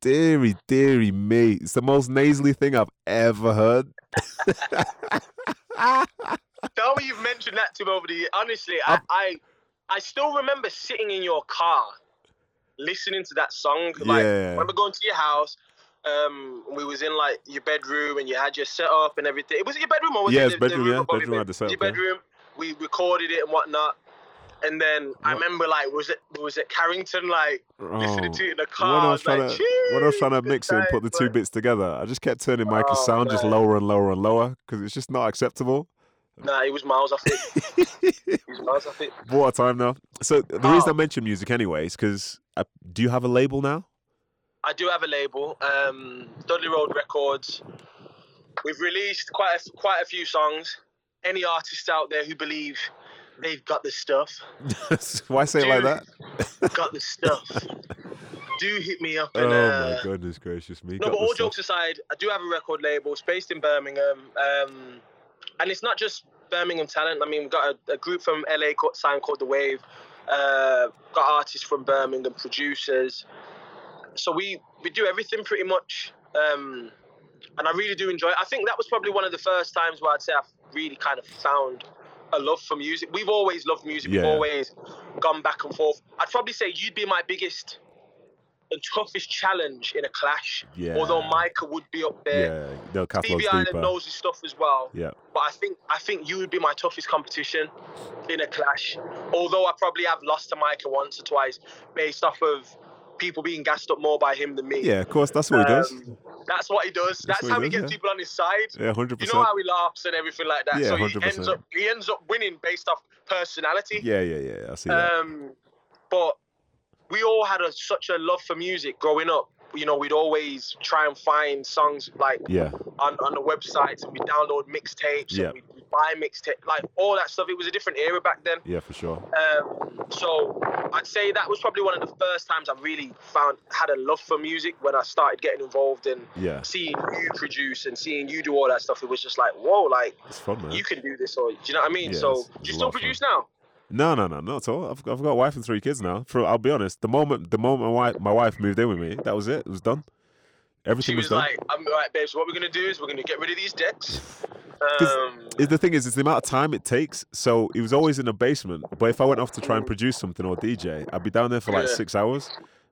dearie, dearie me. It's the most nasally thing I've ever heard. Tell me you've mentioned that to me over the year. Honestly, I, I, I still remember sitting in your car, listening to that song. Like, Yeah. I remember going to your house. Um, we was in like your bedroom and you had your setup and everything. It was it your bedroom or was Yeah, it the, the bedroom, room yeah. your Bedroom had the setup, Your yeah. bedroom. We recorded it and whatnot. And then I remember like was it was it Carrington like listening Oh. to it in the When car? I was trying like, to, when I was trying to mix it and put the two bits together, I just kept turning Micah's Oh, sound just lower and lower and lower because it's just not acceptable. Nah, he was miles off it. He was miles off it. what a time now. So the reason Oh. I mention music anyway is because do you have a label now? I do have a label, um, Dudley Road Records. We've released quite a, quite a few songs. Any artists out there who believe they've got the stuff. Why say it like that? got the stuff. do hit me up. Oh And, uh, my goodness gracious me! No, but all stuff. jokes aside, I do have a record label. It's based in Birmingham, um, and it's not just Birmingham talent. I mean, we've got a, a group from LA called, signed called The Wave. Uh, got artists from Birmingham, producers. So we we do everything pretty much, um, and I really do enjoy. it. I think that was probably one of the first times where I'd say I've really kind of found a love for music. We've always loved music. We've always gone back and forth. I'd probably say you'd be my biggest and toughest challenge in a clash. Yeah. Although Micah would be up there. Yeah, no Stevie Ireland knows his stuff as well. Yeah, But I think I think you would be my toughest competition in a clash. Although I probably have lost to Micah once or twice based off of people being gassed up more by him than me. yeah. Of course, that's what he does. Um, That's what he does. That's That's, he how he does, gets yeah. people on his side. Yeah, hundred percent. You know how he laughs and everything like that. Yeah, so he 100%. ends up he ends up winning based off personality. Yeah, yeah, yeah. I see that. Um, but we all had a, such a love for music growing up. You know, we'd always try and find songs like yeah, on, on the websites and we download mixtapes Yeah. and we buy mixtape, like all that stuff. It was a different era back then. yeah, for sure. Um, so I'd say that was probably one of the first times I really found had a love for music when I started getting involved in Yeah, seeing you produce and seeing you do all that stuff. It was just like, whoa, like it's fun, you can do this, or do you know what I mean? Yeah, so it's- do you still lot of fun. produce now? No, no, no, not at all. I've, I've got a wife and three kids now. For I'll be honest, the moment the moment my wife my wife moved in with me, that was it. It was done. Everything She was, was done. like, I'm right, babe. So what we're gonna do is we're gonna get rid of these decks. Um, the thing is, it's the amount of time it takes. So it was always in the basement. But if I went off to try and produce something or DJ, I'd be down there for like Yeah. six hours.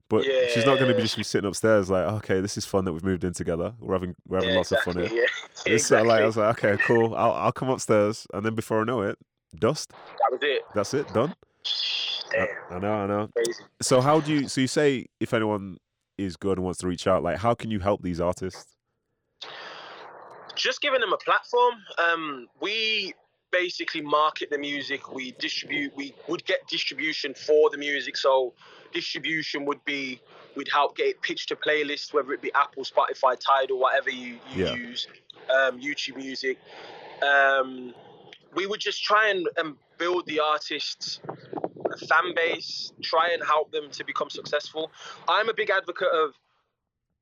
But she's not going to be just be sitting upstairs like, okay, this is fun that we've moved in together. We're having we're having yeah, lots exactly, of fun here. Yeah, It's exactly. like I was like, okay, cool. I'll I'll come upstairs, and then before I know it, dust. that was it. That's it, done. I, I know, I know. crazy. So how do you? So you say if anyone is good and wants to reach out, like how can you help these artists? just giving them a platform. Um, we basically market the music. We distribute. We would get distribution for the music. So distribution would be we'd help get it pitched to playlists, whether it be Apple, Spotify, Tidal, whatever you, you Yeah. use, um, YouTube Music. Um, we would just try and, and build the artists fan base, try and help them to become successful. I'm a big advocate of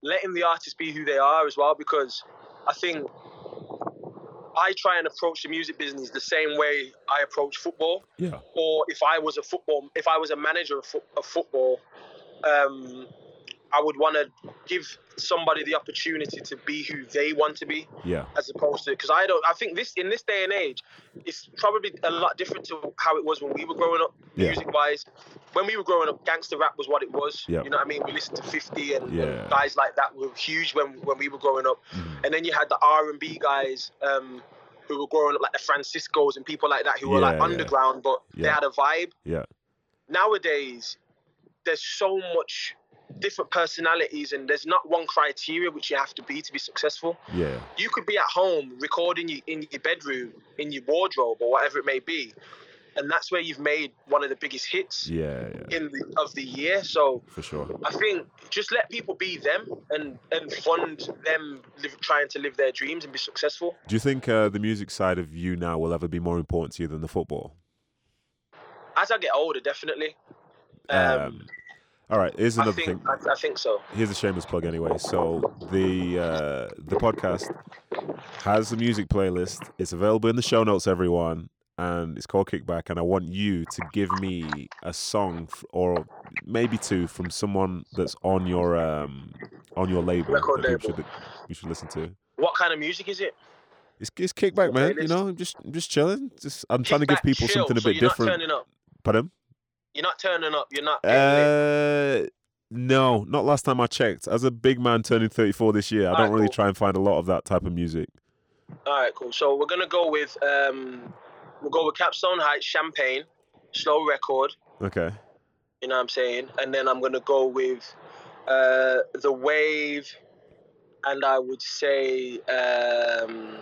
letting the artists be who they are as well because I think I try and approach the music business the same way I approach football. Yeah, Or if I was a football, if I was a manager of, foot, of football, um, I would want to give somebody the opportunity to be who they want to be, yeah, as opposed to because I don't. I think this in this day and age, it's probably a lot different to how it was when we were growing up, Yeah. music wise. When we were growing up, gangster rap was what it was. Yeah. You know what I mean? We listened to 50 and, and guys like that were huge when when we were growing up Mhm. and then you had the R and B guys um, who were growing up like the Franciscos and people like that who were like Yeah, yeah. underground, but they had a vibe. yeah, Nowadays, there's so much different personalities, and there's not one criteria which you have to be to be successful. yeah, You could be at home recording you in your bedroom, in your wardrobe, or whatever it may be, and that's where you've made one of the biggest hits yeah, yeah, in the of the year. So for sure. I think just let people be them and and fund them live, trying to live their dreams and be successful. Do you think uh, the music side of you now will ever be more important to you than the football? As I get older, definitely. Um, Um, all right, here's I another think thing. I, I think so. Here's a shameless plug, anyway. So the uh, the podcast has a music playlist. It's available in the show notes, everyone, and it's called Kickback. And I want you to give me a song f- or maybe two from someone that's on your um, on your label Record label. should you should listen to. What kind of music is it? It's, it's kickback, man. You know, I'm just I'm just chilling. Just I'm trying to give people chill, something a so bit different. Not. Pardon? You're not turning up. You're not. Uh, no, not last time I checked. As a big man turning 34 this year, I don't Alright, really cool. try and find a lot of that type of music. All right, cool. So we're gonna go with um, we'll go with Capstone Heights, Champagne, slow record. Okay. You know what I'm saying? And then I'm gonna go with uh, the Wave, and I would say um,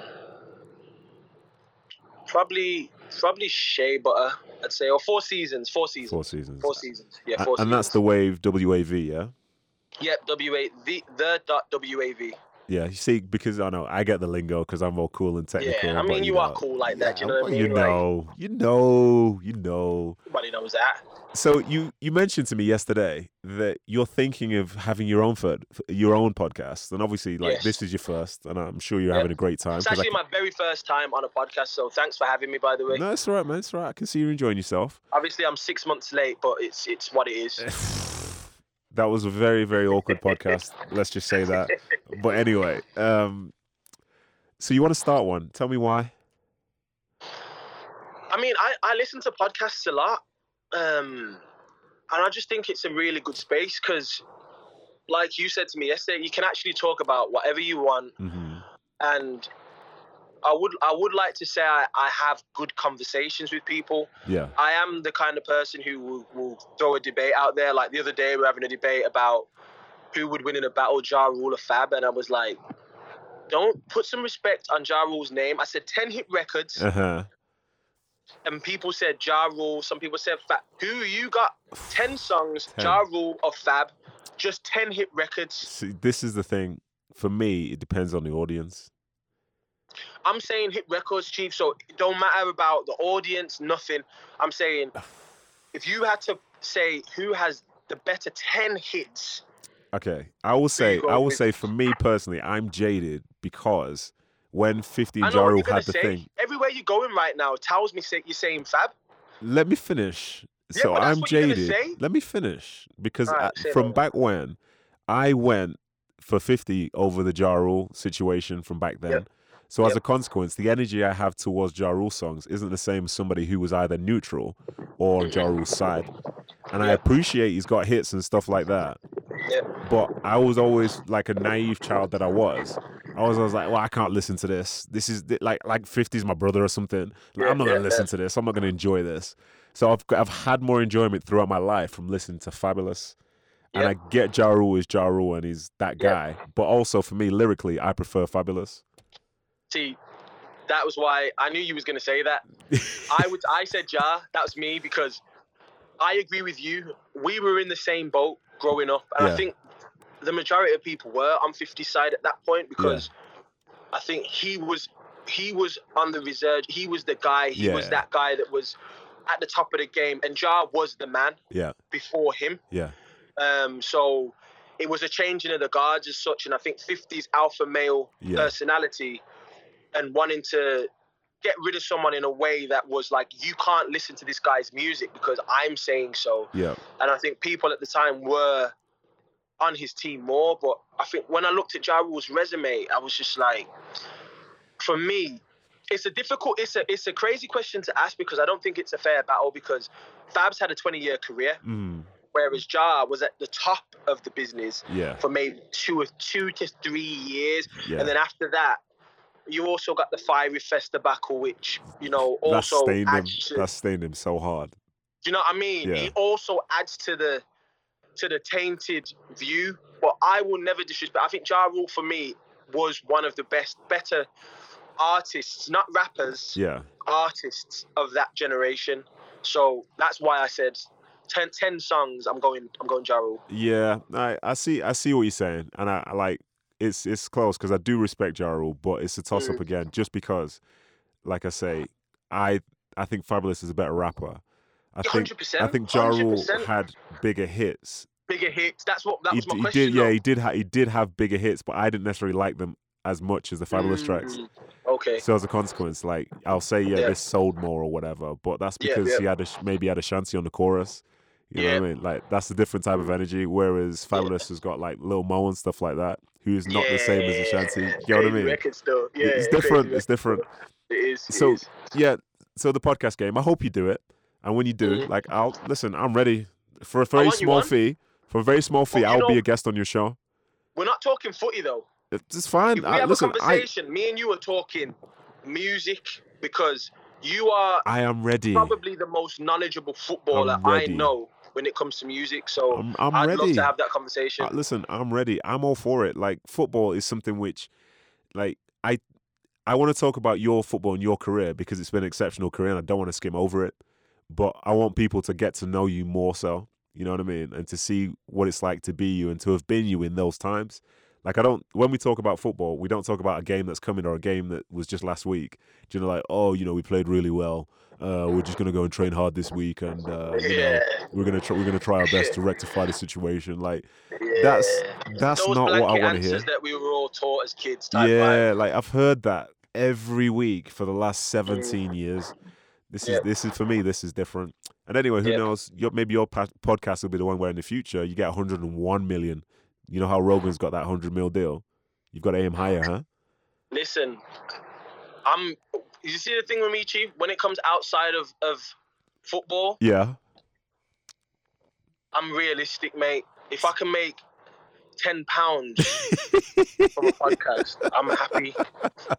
probably probably Shea Butter. I'd say or Four Seasons. Four Seasons. Four seasons. Four seasons. Yeah, four and seasons. that's the wave WAV, yeah? Yep, W A V the dot WAV. Yeah, you see, because I know I get the lingo because I'm all cool and technical. Yeah, I mean, you, are know, cool like that. yeah, you know what I mean? You Like, know, you know, you know. everybody knows that. So you you mentioned to me yesterday that you're thinking of having your own third, your own podcast, and obviously, like Yes. this is your first, and I'm sure you're Yeah. having a great time. It's actually my very first time on a podcast, so thanks for having me. By the way, No, it's all right, man. It's all right. I can see you're enjoying yourself. obviously I'm six months late, but it's it's what it is. that was a very, very awkward podcast. Let's just say that. But anyway, um, so you want to start one? Tell me why. I mean, I, I listen to podcasts a lot, um, and I just think it's a really good space because, like you said to me yesterday, you can actually talk about whatever you want, hmm and I would I would like to say I, I have good conversations with people. Yeah. I am the kind of person who will, will throw a debate out there. Like the other day, we are having a debate about who would win in a battle, Ja Rule or Fab, and I was like, don't put some respect on Ja Rule's name. I said ten hit records, Uh huh. and people said Ja Rule. Some people said Fab. Who you got? Ten songs, 10. Ja Rule or Fab, just ten hit records. See, this is the thing. For me, it depends on the audience. I'm saying hit records, Chief. So it don't matter about the audience, nothing. I'm saying if you had to say who has the better ten hits. Okay, I will say, I will with- say, for me personally, I'm jaded because when 50 I and Ja Rule had the say. thing, Everywhere you're going right now tells me say, you're saying Fab. let me finish. Yeah, so I'm what you're gonna jaded. Let me finish because Alright, I- from that. back when, I went for 50 over the Ja Rule situation from back then. Yep. So as a consequence, the energy I have towards Ja Rule songs isn't the same as somebody who was either neutral or on Ja Rule's side. And I appreciate he's got hits and stuff like that. Yep. But I was always like a naive child that I was. I was always like, well, I can't listen to this. This is like like 50's my brother or something. Like, I'm not gonna listen to this. I'm not gonna enjoy this. So I've I've had more enjoyment throughout my life from listening to Fabolous. And Yep. I get Ja Rule is Ja Rule and he's that Yep. guy. But also for me, lyrically, I prefer Fabolous. See, that was why I knew you was gonna say that. I would. I said Ja. That was me because I agree with you. We were in the same boat growing up, and Yeah. I think the majority of people were on 50 side at that point because I think he was he was on the reserve. He was the guy. He was that guy that was at the top of the game, and Ja was the man yeah, before him. yeah, Um, so it was a changing of the guards as such, and I think 50's alpha male Yeah. personality and wanting to get rid of someone in a way that was like you can't listen to this guy's music because I'm saying so. yeah. And I think people at the time were on his team more, but I think when I looked at Ja Rule's resume, I was just like, for me, it's a difficult, it's a it's a crazy question to ask because I don't think it's a fair battle because Fab's had a 20 year career, Mm, whereas Ja was at the top of the business yeah, for maybe two or two to three years, yeah. and then after that, you also got the Fyre Fest debacle, which you know That also stained him. to, That stained him so hard. do you know what I mean? Yeah. It also adds to the to the tainted view. But I will never disrespect. I think Ja Rule for me was one of the best, better artists, not rappers, Yeah. artists of that generation. So that's why I said 10, 10 songs. I'm going. I'm going Ja Rule. Yeah, I, I see I see what you're saying, and I, I like it's it's close because I do respect Ja Rule, but it's a toss up Mm. again just because, like I say, I I think Fabolous is a better rapper. I think Hundred percent. I think Ja Rule 100%. had bigger hits. bigger hits. That's what that He, was my d- he question. did, yeah, he did ha- he did have bigger hits, but I didn't necessarily like them as much as the Fabolous tracks. Mm, Okay. So as a consequence, like I'll say, yeah, Yeah. this sold more or whatever, but that's because yeah. he had a maybe had a shanty on the chorus. You know what I mean? Like that's a different type of energy. Whereas Fabolous has got like Lil Mo and stuff like that, who's not the same as a shanty. You know what I mean? Yeah, it's different. It's different. It is. it So is. yeah. So the podcast game. I hope you do it, and when you do, Mhm. like I'll listen. I'm ready for a very small fee. For a very small fee, Well, I'll be a guest on your show. we're not talking footy though. It's fine. If we I, have listen, a I conversation, me and you are talking music because you are I am ready. probably the most knowledgeable footballer I know when it comes to music. So I'm, I'm I'd ready. love to have that conversation. Uh, listen, I'm ready. I'm all for it. Like football is something which, like I, I want to talk about your football and your career because it's been an exceptional career, and I don't want to skim over it. But I want people to get to know you more so. You know what I mean, and to see what it's like to be you and to have been you in those times. Like I don't when we talk about football, we don't talk about a game that's coming or a game that was just last week. Do you know, like oh, you know, we played really well. Uh, we're just gonna go and train hard this week, and uh, you know, we're gonna try, we're gonna try our best to rectify the situation. Like that's that's Those not what I want to hear. that we were all taught as kids. Yeah, like I've heard that every week for the last 17 years. This is Yep. this is for me. This is different. And anyway, who Yep. knows? Your, maybe your podcast will be the one where in the future you get 101 million. You know how Rogan's got that 100 mil deal. You've got to aim higher, huh? Listen, I'm. You see the thing with me, Chief. When it comes outside of of football, Yeah. I'm realistic, mate. If I can make ten pounds from a podcast, I'm happy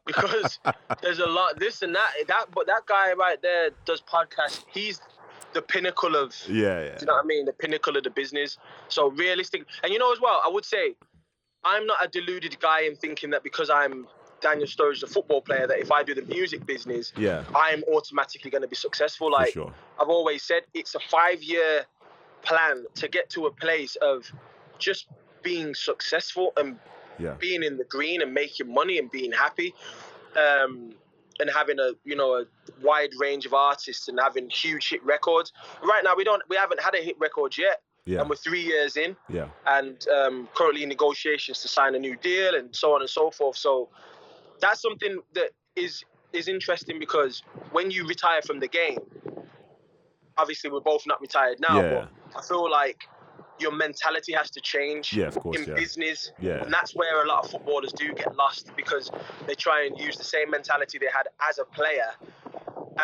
because there's a lot this and that. That but that guy right there does podcasts. He's the pinnacle of. Yeah, yeah. Do you know what I mean? The pinnacle of the business. So realistic, and you know as well, I would say, I'm not a deluded guy in thinking that because I'm Daniel Sturridge, the football player, that if I do the music business, Yeah, I'm automatically going to be successful. Like sure. I've always said, it's a five-year plan to get to a place of just being successful and Yeah. being in the green and making money and being happy. Um, and having a you know a wide range of artists and having huge hit records. Right now we don't we haven't had a hit record yet, Yeah, and we're three years in yeah, and um, currently in negotiations to sign a new deal and so on and so forth. So that's something that is is interesting because when you retire from the game, obviously we're both not retired now, Yeah. but I feel like your mentality has to change yeah. Of course, in yeah, business. yeah, And that's where a lot of footballers do get lost because they try and use the same mentality they had as a player.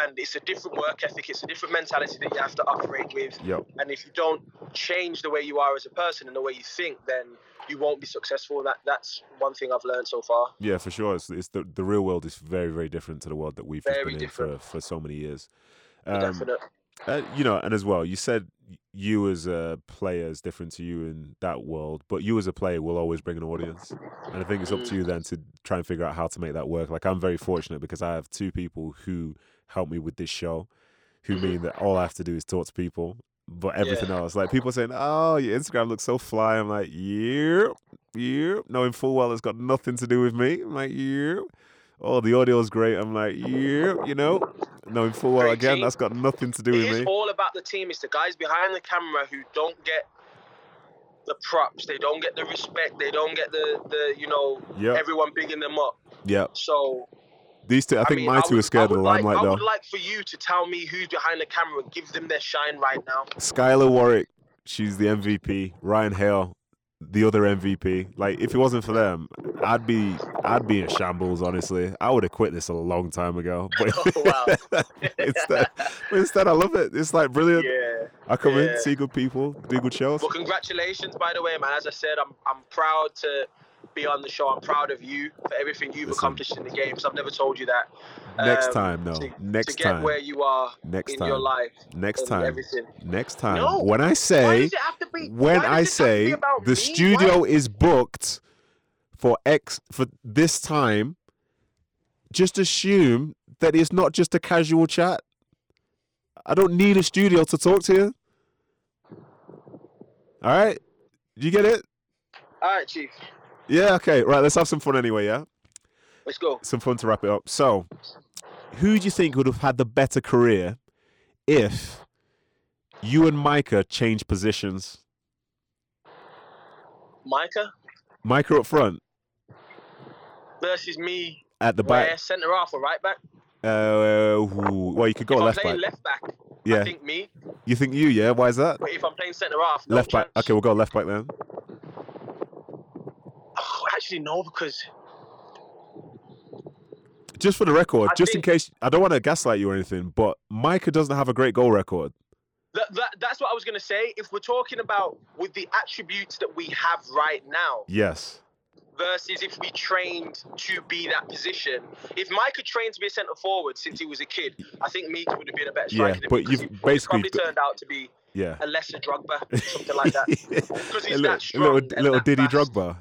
And it's a different work ethic, it's a different mentality that you have to operate with. Yep. And if you don't change the way you are as a person and the way you think, then you won't be successful. That that's one thing I've learned so far. yeah, for sure. It's, it's the the real world is very very different to the world that we've been different. in for for so many years. Um, Definite. Uh, you know, and as well, you said you as a player is different to you in that world, but you as a player will always bring an audience. And I think it's up to you then to try and figure out how to make that work. Like I'm very fortunate because I have two people who help me with this show, who mean that all I have to do is talk to people. But everything else, like people saying, "Oh, your Instagram looks so fly," I'm like, "Yeah, yeah," knowing full well it's got nothing to do with me. I'm like, "Yeah." Oh, the audio is great. I'm like, yeah, you know, knowing full well again, team. that's got nothing to do It with me. all about the team. It's the guys behind the camera who don't get the props. They don't get the respect. They don't get the the you know Yeah, everyone bigging them up. yeah. So These two, I think mean, my two would- are scared of the like, limelight I though. would like for you to tell me who's behind the camera and give them their shine right now. Skylar Warwick, she's the MVP. Ryan Hale, the other MVP. Like, if it wasn't for them, I'd be, I'd be in shambles. Honestly, I would have quit this a long time ago. But Oh, wow. instead, instead, I love it. It's like brilliant. Yeah. I come in, see good people, do good shows. Well, congratulations, by the way, man. As I said, I'm I'm proud to be on the show. I'm proud of you for everything you've Listen. accomplished in the game. So I've never told you that. Next Um, time, no. to, Next to get time. where you are Next in time. your life. Next time. Everything. Next time. No. When I say, does it have to be? when I it have to be say the me? studio Why- is booked for X for this time, just assume that it's not just a casual chat. I don't need a studio to talk to you. All right, Do you get it? All right, chief. Yeah. Okay. Right. Let's have some fun anyway. Yeah. Let's go. Some fun to wrap it up. So, who do you think would have had the better career if you and Micah changed positions? Micah Micah up front, versus me. at the back. centre half or right back? Uh, well, you could go if left back. left back, Yeah. I think me. You think you? Yeah. Why is that? But if I'm playing centre half, no left back. chance. Okay, we'll go left back then. Actually, no, because Just for the record, I just think- in case I don't want to gaslight you or anything, but Micah doesn't have a great goal record. that, that, that's what I was going to say. If we're talking about with the attributes that we have right now Yes. versus if we trained to be that position, if Micah trained to be a centre forward since he was a kid, I think Micah would have been a better Yeah, striker. than but you've basically probably turned out to be Yeah. a lesser Drogba, something like that. Because a he's little, that a strong little, little Diddy fast. Drogba.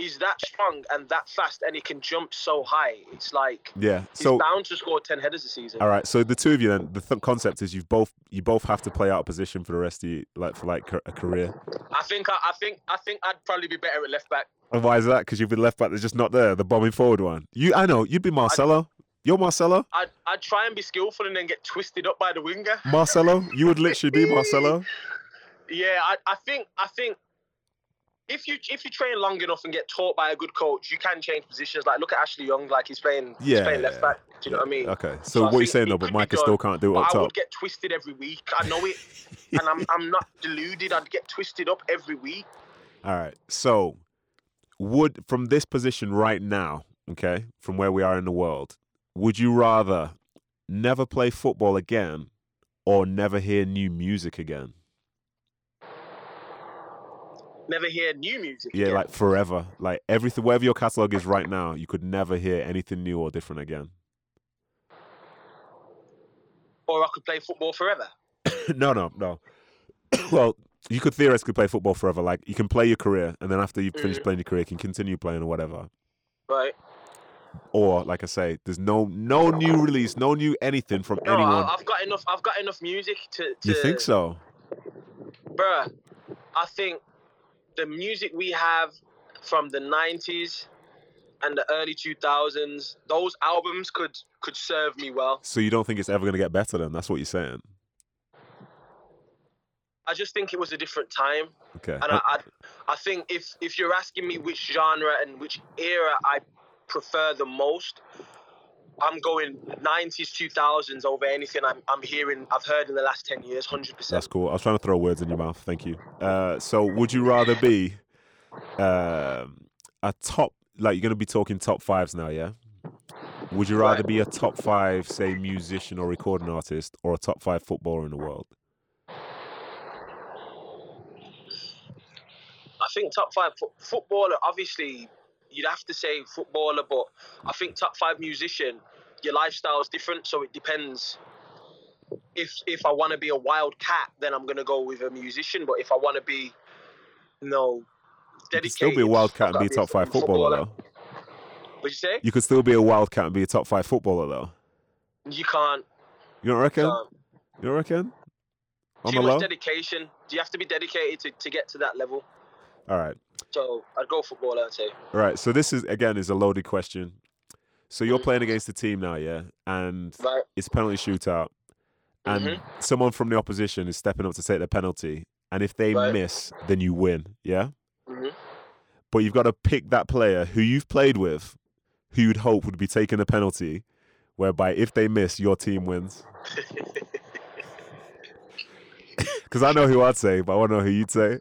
He's that strong and that fast, and he can jump so high. It's like Yeah. he's So bound to score ten headers a season. all right. So the two of you then, the th- concept is you've both you both have to play out of position for the rest of you, like for like a career. I think I, I think I think I'd probably be better at left back. And why is that? Because you've been left back. That's just not there. The bombing forward one. You, I know. You'd be Marcelo. You're Marcelo. I'd I'd try and be skillful and then get twisted up by the winger. Marcelo. You would literally be Marcelo. Yeah, I, I think I think if you if you train long enough and get taught by a good coach, you can change positions. Like look at Ashley Young, like he's playing he's Yeah, playing left back. Do you know what I mean? Okay. So So what think saying though, but Micah still can't do it up I would get twisted every week. I know it, and I'm I'm not deluded. I'd get twisted up every week. All right. So, would from this position right now, okay, from where we are in the world, would you rather never play football again or never hear new music again? Never hear new music. Yeah, again. like forever. Like everything, wherever your catalog is right now, you could never hear anything new or different again. or I could play football forever. no, no, no. well, you could theoretically play football forever. Like you can play your career, and then after you finish Mhm. playing your career, you can continue playing or whatever. Right. Or, like I say, there's no no new release, no new anything from No, anyone. I've got enough. I've got enough music to. to you think so? bruh, I think the music we have from the '90s and the early 2000s, those albums could could serve me well. So you don't think it's ever going to get better? Then that's what you're saying. I just think it was a different time, Okay. and I, I, I think if if you're asking me which genre and which era I prefer the most, I'm going 90s, 2000s over anything I'm, I'm hearing, I've heard in the last 10 years, 100%. That's cool. I was trying to throw words in your mouth. Thank you. Uh, so, would you rather be um, a top, like you're going to be talking top fives now, yeah? Would you rather Right. be a top five, say, musician or recording artist, or a top five footballer in the world? I think top five fo- footballer, obviously, you'd have to say footballer, but I think top five musician, your lifestyle is different, so it depends. If if I want to be a wild cat, then I'm gonna go with a musician. But if I want to be, you know, You could dedicated, still be a wildcat I've and be a top five footballer, though. What'd you say? You could still be a wildcat and be a top five footballer, though. You can't. You don't reckon? can't. You don't reckon? On Too much low? dedication. Do you have to be dedicated to, to get to that level? All right. So I'd go footballer. I'd say. All right. So this is again is a loaded question. So you're Mhm. playing against the team now, yeah, and Right. it's penalty shootout, and Mhm. someone from the opposition is stepping up to take the penalty, and if they Right. miss, then you win, yeah. Mhm. But you've got to pick that player who you've played with, who you'd hope would be taking the penalty, whereby if they miss, your team wins. Because I know who I'd say, but I want to know who you'd say.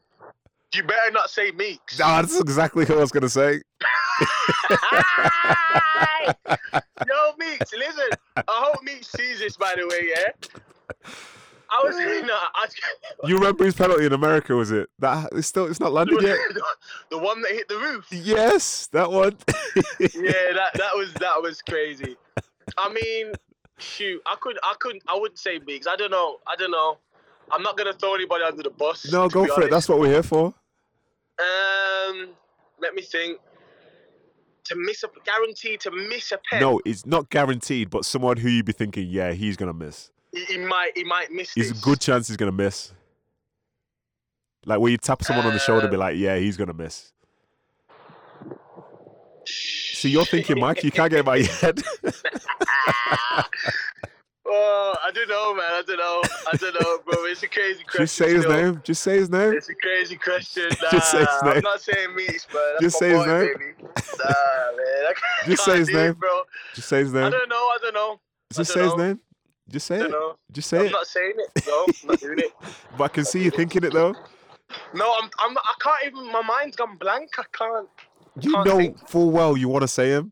You better not say Meeks. Ah, that's exactly who I was gonna say. Yo, Meeks, listen. I hope Meeks sees this, by the way, yeah? I was, no, I, You remember his penalty in America? Was it that? It's still it's not landed yet. the one that hit the roof. Yes, that one. Yeah, that, that was that was crazy. I mean, shoot, I couldn't, I couldn't, I wouldn't say Meeks. I don't know, I don't know. I'm not gonna throw anybody under the bus. no, go for it. That's what we're here for. Um, let me think. To miss a guaranteed to miss a pen. No, it's not guaranteed, but someone who you'd be thinking, yeah, he's gonna miss. he, he might he might miss. There's a good chance he's gonna miss. Like where you tap someone on the shoulder, and be like, yeah, he's gonna miss. So you're thinking, Mike, you can't get by your head. Oh, I don't know, man. I don't know. I don't know, bro. It's a crazy question. Just say his still. name. Just say his name. It's a crazy question. Nah, Just say his name. I'm not saying Meeks, but that's Just say his boy, name. baby. Nah, man. I Just say his it, name. bro. Just say his name. I don't know. I don't know. Just say his know. name. Just say it. know. Just say I'm it. not saying it, bro. I'm not doing it. But I can see you thinking it though. No, I'm. I'm. I can't even. My mind's gone blank. I can't. You Can't know think. full well you want to say him.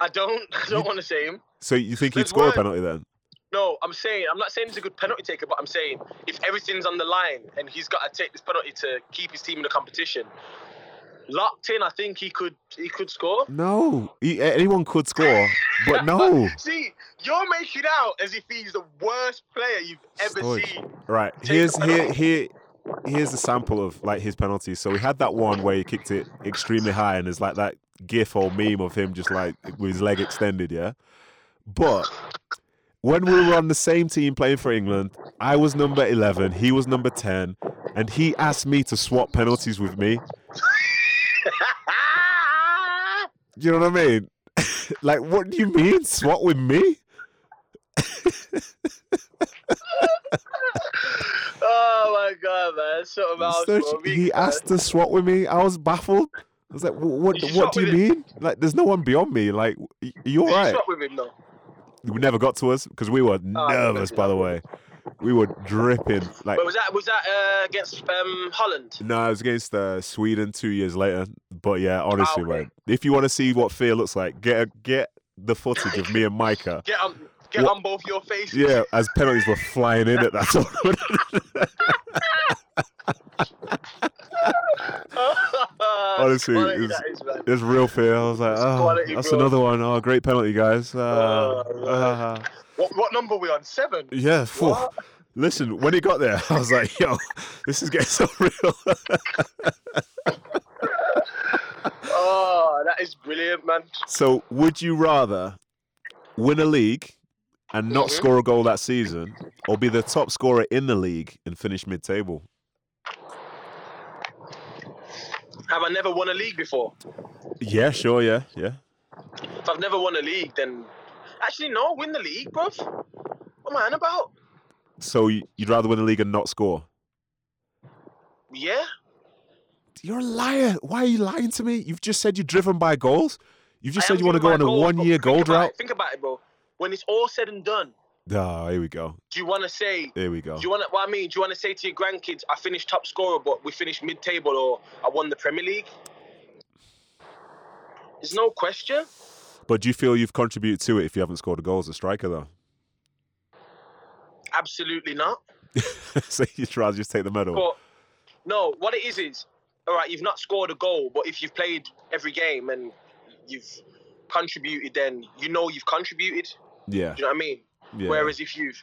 I don't. I don't want to say him. So you think he'd There's score a penalty then? No, I'm saying. I'm not saying he's a good penalty taker, but I'm saying if everything's on the line and he's got to take this penalty to keep his team in the competition, locked in, I think he could. He could score. No. He, anyone could score, but no. See, you're making out as if he's the worst player you've ever Stoic. seen. Right. Here's here here here's a sample of like his penalties. So we had that one where he kicked it extremely high, and there's like that gif or meme of him just like with his leg extended, yeah. But when we were on the same team playing for England, I was number 11, he was number 10, and he asked me to swap penalties with me. You know what I mean? like, what do you mean, swap with me? oh my god, man! Something else. So bro. Me, he man. asked to swap with me. I was baffled. I was like, "Wh- "What? You What do you him? mean? Like, there's no one beyond me. Like, y- are you all you right?" swap with him though? We never got to us because we were Oh, nervous. By the way, we were dripping. Like, But was that was that uh, against um, Holland? no, it was against uh, Sweden two years later. But yeah, honestly, okay. man, if you want to see what fear looks like, get a, get the footage of me and Micah. Get on, get What- on both your faces. Yeah, as penalties were flying in at that tournament. Honestly, it's- that is, man. There's real fear. I was like, oh, that's bro." another one. Oh, great penalty, guys. Uh, uh, What, what number are we on? Seven. yeah, four. Listen, when he got there, I was like, yo, this is getting so real. Oh, that is brilliant, man. so, would you rather win a league and not Mhm. score a goal that season, or be the top scorer in the league and finish mid-table? Have I never won a league before? Yeah, sure, yeah, yeah. If I've never won a league, then actually no, win the league, bruv. What am I on about? So you'd rather win the league and not score? Yeah. You're a liar. Why are you lying to me? You've just said you're driven by goals. You've just I said you want to go on a goals, one-year goal drought. Think about it, bro. When it's all said and done, Ah, here we go. do you want to say? Here we go. Do you want? What I mean, do you want to say to your grandkids, "I finished top scorer, but we finished mid-table," or "I won the Premier League"? There's no question. But do you feel you've contributed to it if you haven't scored a goal as a striker, though? Absolutely not. so you'd rather just take the medal? But no, what it is is, all right, you've not scored a goal, but if you've played every game and you've contributed, then you know you've contributed. yeah. Do you know what I mean? Yeah. Whereas if you've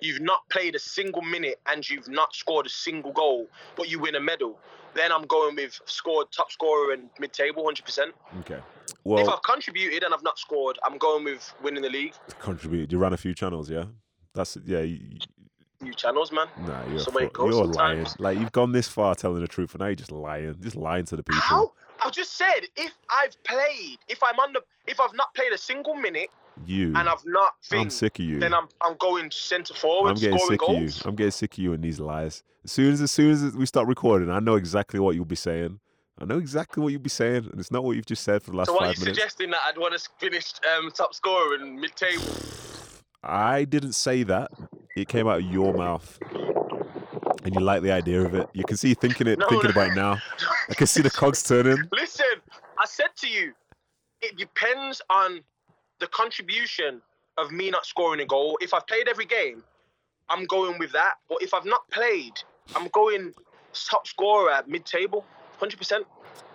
you've not played a single minute and you've not scored a single goal, but you win a medal, then I'm going with scored top scorer and mid-table, hundred percent. okay. Well, If I've contributed and I've not scored, I'm going with winning the league. contributed. You ran a few channels, yeah. That's yeah. You, New channels, man. nah, you're, That's a the way it fraud. goes you're lying. Like you've gone this far telling the truth, and now you're just lying, just lying to the people. How? I just said if I've played, if I'm on the, if I've not played a single minute You. and I've not I'm sick of you. then I'm I'm going centre forward, I'm getting scoring sick of you. I'm getting sick of you and these lies. As soon as as soon as we start recording, I know exactly what you'll be saying. I know exactly what you'll be saying, and it's not what you've just said for the last So what are you minutes. suggesting that I'd want to finish um, top scorer and mid-table? I didn't say that. It came out of your mouth, and you like the idea of it. You can see you thinking it, No, thinking no. about it now. I can see the cogs turning. Listen, I said to you, it depends on the contribution of me not scoring a goal. If I've played every game, I'm going with that. But if I've not played, I'm going top scorer at mid-table, hundred percent.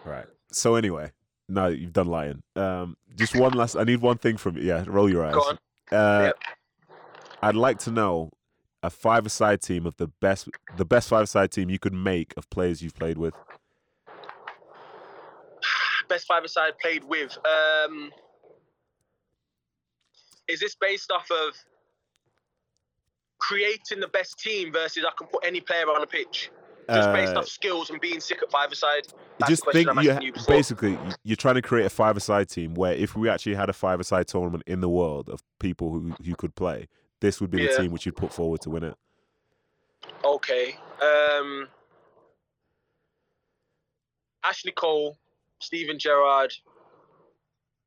Right. So anyway, no, you've done lying. Um, just one last. I need one thing from you. Yeah, roll your eyes. Go on. Uh, Yep. I'd like to know a five-a-side team of the best, the best five-a-side team you could make of players you've played with. Best five-a-side played with. Um, is this based off of creating the best team versus I can put any player on a pitch? Just based Uh, off skills and being sick at five-a-side. Just think, you, you basically, you're trying to create a five-a-side team where if we actually had a five-a-side tournament in the world of people who who could play, this would be the team which you'd put forward to win it. Okay. Um, Ashley Cole, Steven Gerrard.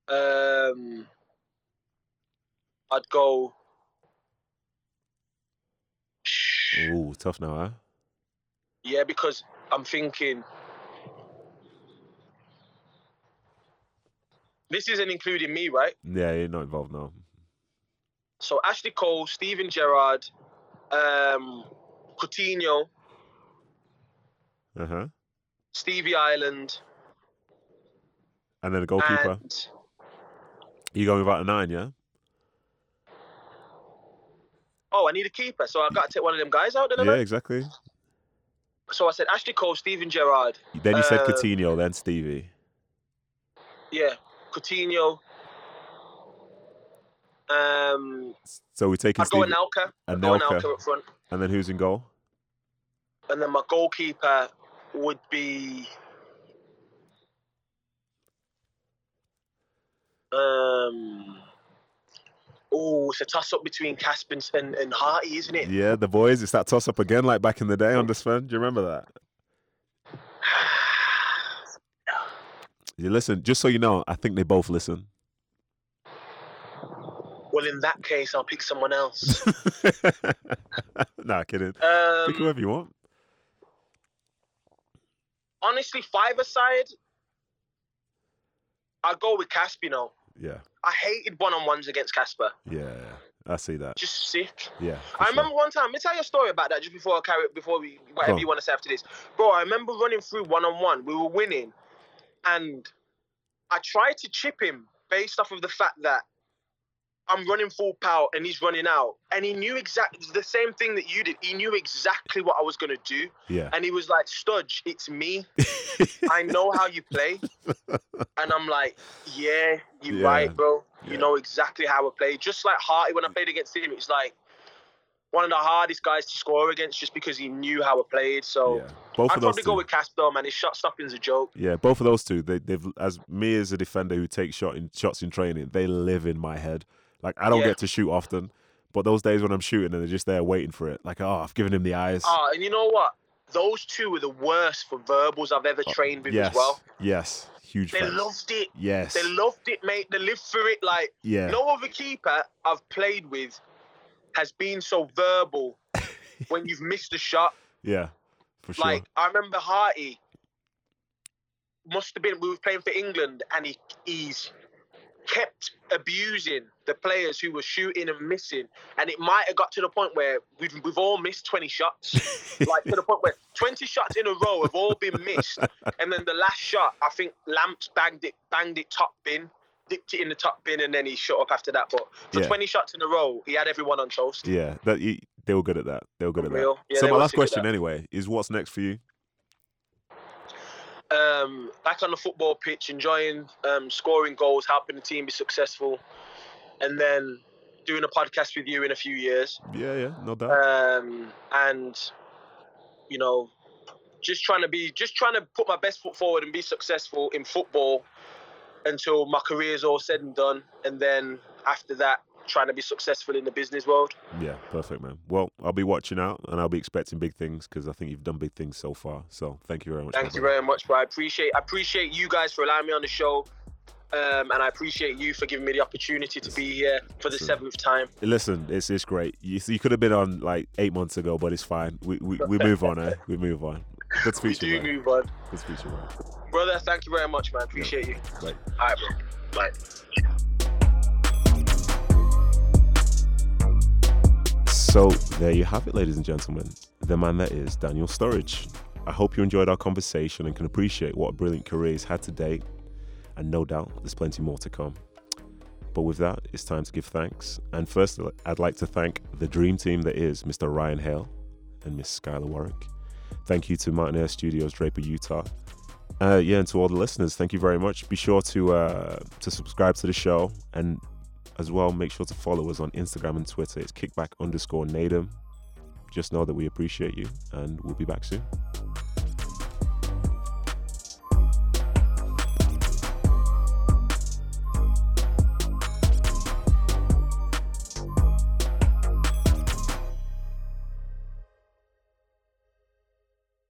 Um, I'd go. Ooh, tough now, huh? Yeah, because I'm thinking. This isn't including me, right? Yeah, you're not involved now. So Ashley Cole, Steven Gerrard, um, Coutinho, Uh huh. Stevie Ireland, And then a goalkeeper. and You going without a nine, yeah? Oh, I need a keeper, so I've got to take one of them guys out. Then Yeah, I? exactly. so I said Ashley Cole, Steven Gerrard. Then you said Uh, Coutinho, then Stevie. Yeah, Coutinho. Um, So we're taking I'd go Stevie, Anelka. I'd go Anelka. Anelka up front, and then who's in goal? and then my goalkeeper would be. Um. Oh, it's a toss up between Kasper and, and Harty, isn't it? Yeah, the boys. It's that toss up again, like back in the day on this phone. Do you remember that? You listen. Just so you know, I think they both listen. Well, in that case, I'll pick someone else. nah, kidding. Pick Um, whoever you want. honestly, five aside, I'll go with Caspino. Yeah, I hated one on ones against Kasper. yeah. I see that. Just sick. Yeah. I sure. remember one time. Let me tell you a story about that just before I carry before we whatever you want to say after this, bro. I remember running through one on one. We were winning, and I tried to chip him based off of the fact that I'm running full power and he's running out, and he knew exactly the same thing that you did. He knew exactly what I was gonna do, Yeah. and he was like, "Studge, it's me. I know how you play," and I'm like, "Yeah, you're Yeah. right, bro. You Yeah. know exactly how I play." Just like Harty when I played against him, it's like one of the hardest guys to score against just because he knew how I played. So yeah. Both I'd of those probably two. go with Kasper, man. His shot stopping's a joke. Yeah, both of those two, they, they've as me as a defender who takes shot in shots in training, they live in my head. Like I don't Yeah. get to shoot often, but those days when I'm shooting and they're just there waiting for it, like oh, I've given him the eyes. Ah, and you know what? Those two were the worst for verbals I've ever trained with Oh, yes, as well. yes, huge. They loved it. Yes, They loved it, mate. They lived for it. Like yeah, no other keeper I've played with has been so verbal when you've missed a shot. yeah, for sure. Like I remember Harty must have been we were playing for England and he he's kept abusing the players who were shooting and missing and it might have got to the point where we've we've all missed 20 shots like to the point where 20 shots in a row have all been missed and then the last shot I think Lamps banged it banged it top bin dipped it in the top bin and then he shut up after that but for Yeah. 20 shots in a row he had everyone on toast yeah, that he, they were good at that. They were good at that. Yeah, so my last question, anyway, is what's next for you? um, back on the football pitch, enjoying um, scoring goals, helping the team be successful, and then doing a podcast with you in a few years. Yeah, yeah, no doubt. Um, and you know, just trying to be, just trying to put my best foot forward and be successful in football until my career is all said and done, and then after that, trying to be successful in the business world. Yeah, perfect, man. Well, I'll be watching out and I'll be expecting big things because I think you've done big things so far. So thank you very much. Thank you brother. very much, bro. I appreciate I appreciate you guys for allowing me on the show. Um, and I appreciate you for giving me the opportunity to be here for the Listen. seventh time. Listen, it's it's great. You, you could have been on like eight months ago, but it's fine. We we, we move on, eh? We move on. Good We speech, to do you, man. move on. Good speech, man. Brother, thank you very much, man. Appreciate you. Bye. All right, bro. Bye. So there you have it, ladies and gentlemen. The man that is Daniel Sturridge. I hope you enjoyed our conversation and can appreciate what a brilliant career he's had to date. And no doubt there's plenty more to come. But with that, it's time to give thanks. And first, I'd like to thank the dream team that is Mr. Ryan Hale and Miss Skylar Warwick. Thank you to Martin Air Studios, Draper, Utah. Uh, yeah, and to all the listeners, thank you very much. Be sure to uh, to subscribe to the show and as well, make sure to follow us on Instagram and Twitter. It's kickback underscore Nedum. Just know that we appreciate you and we'll be back soon.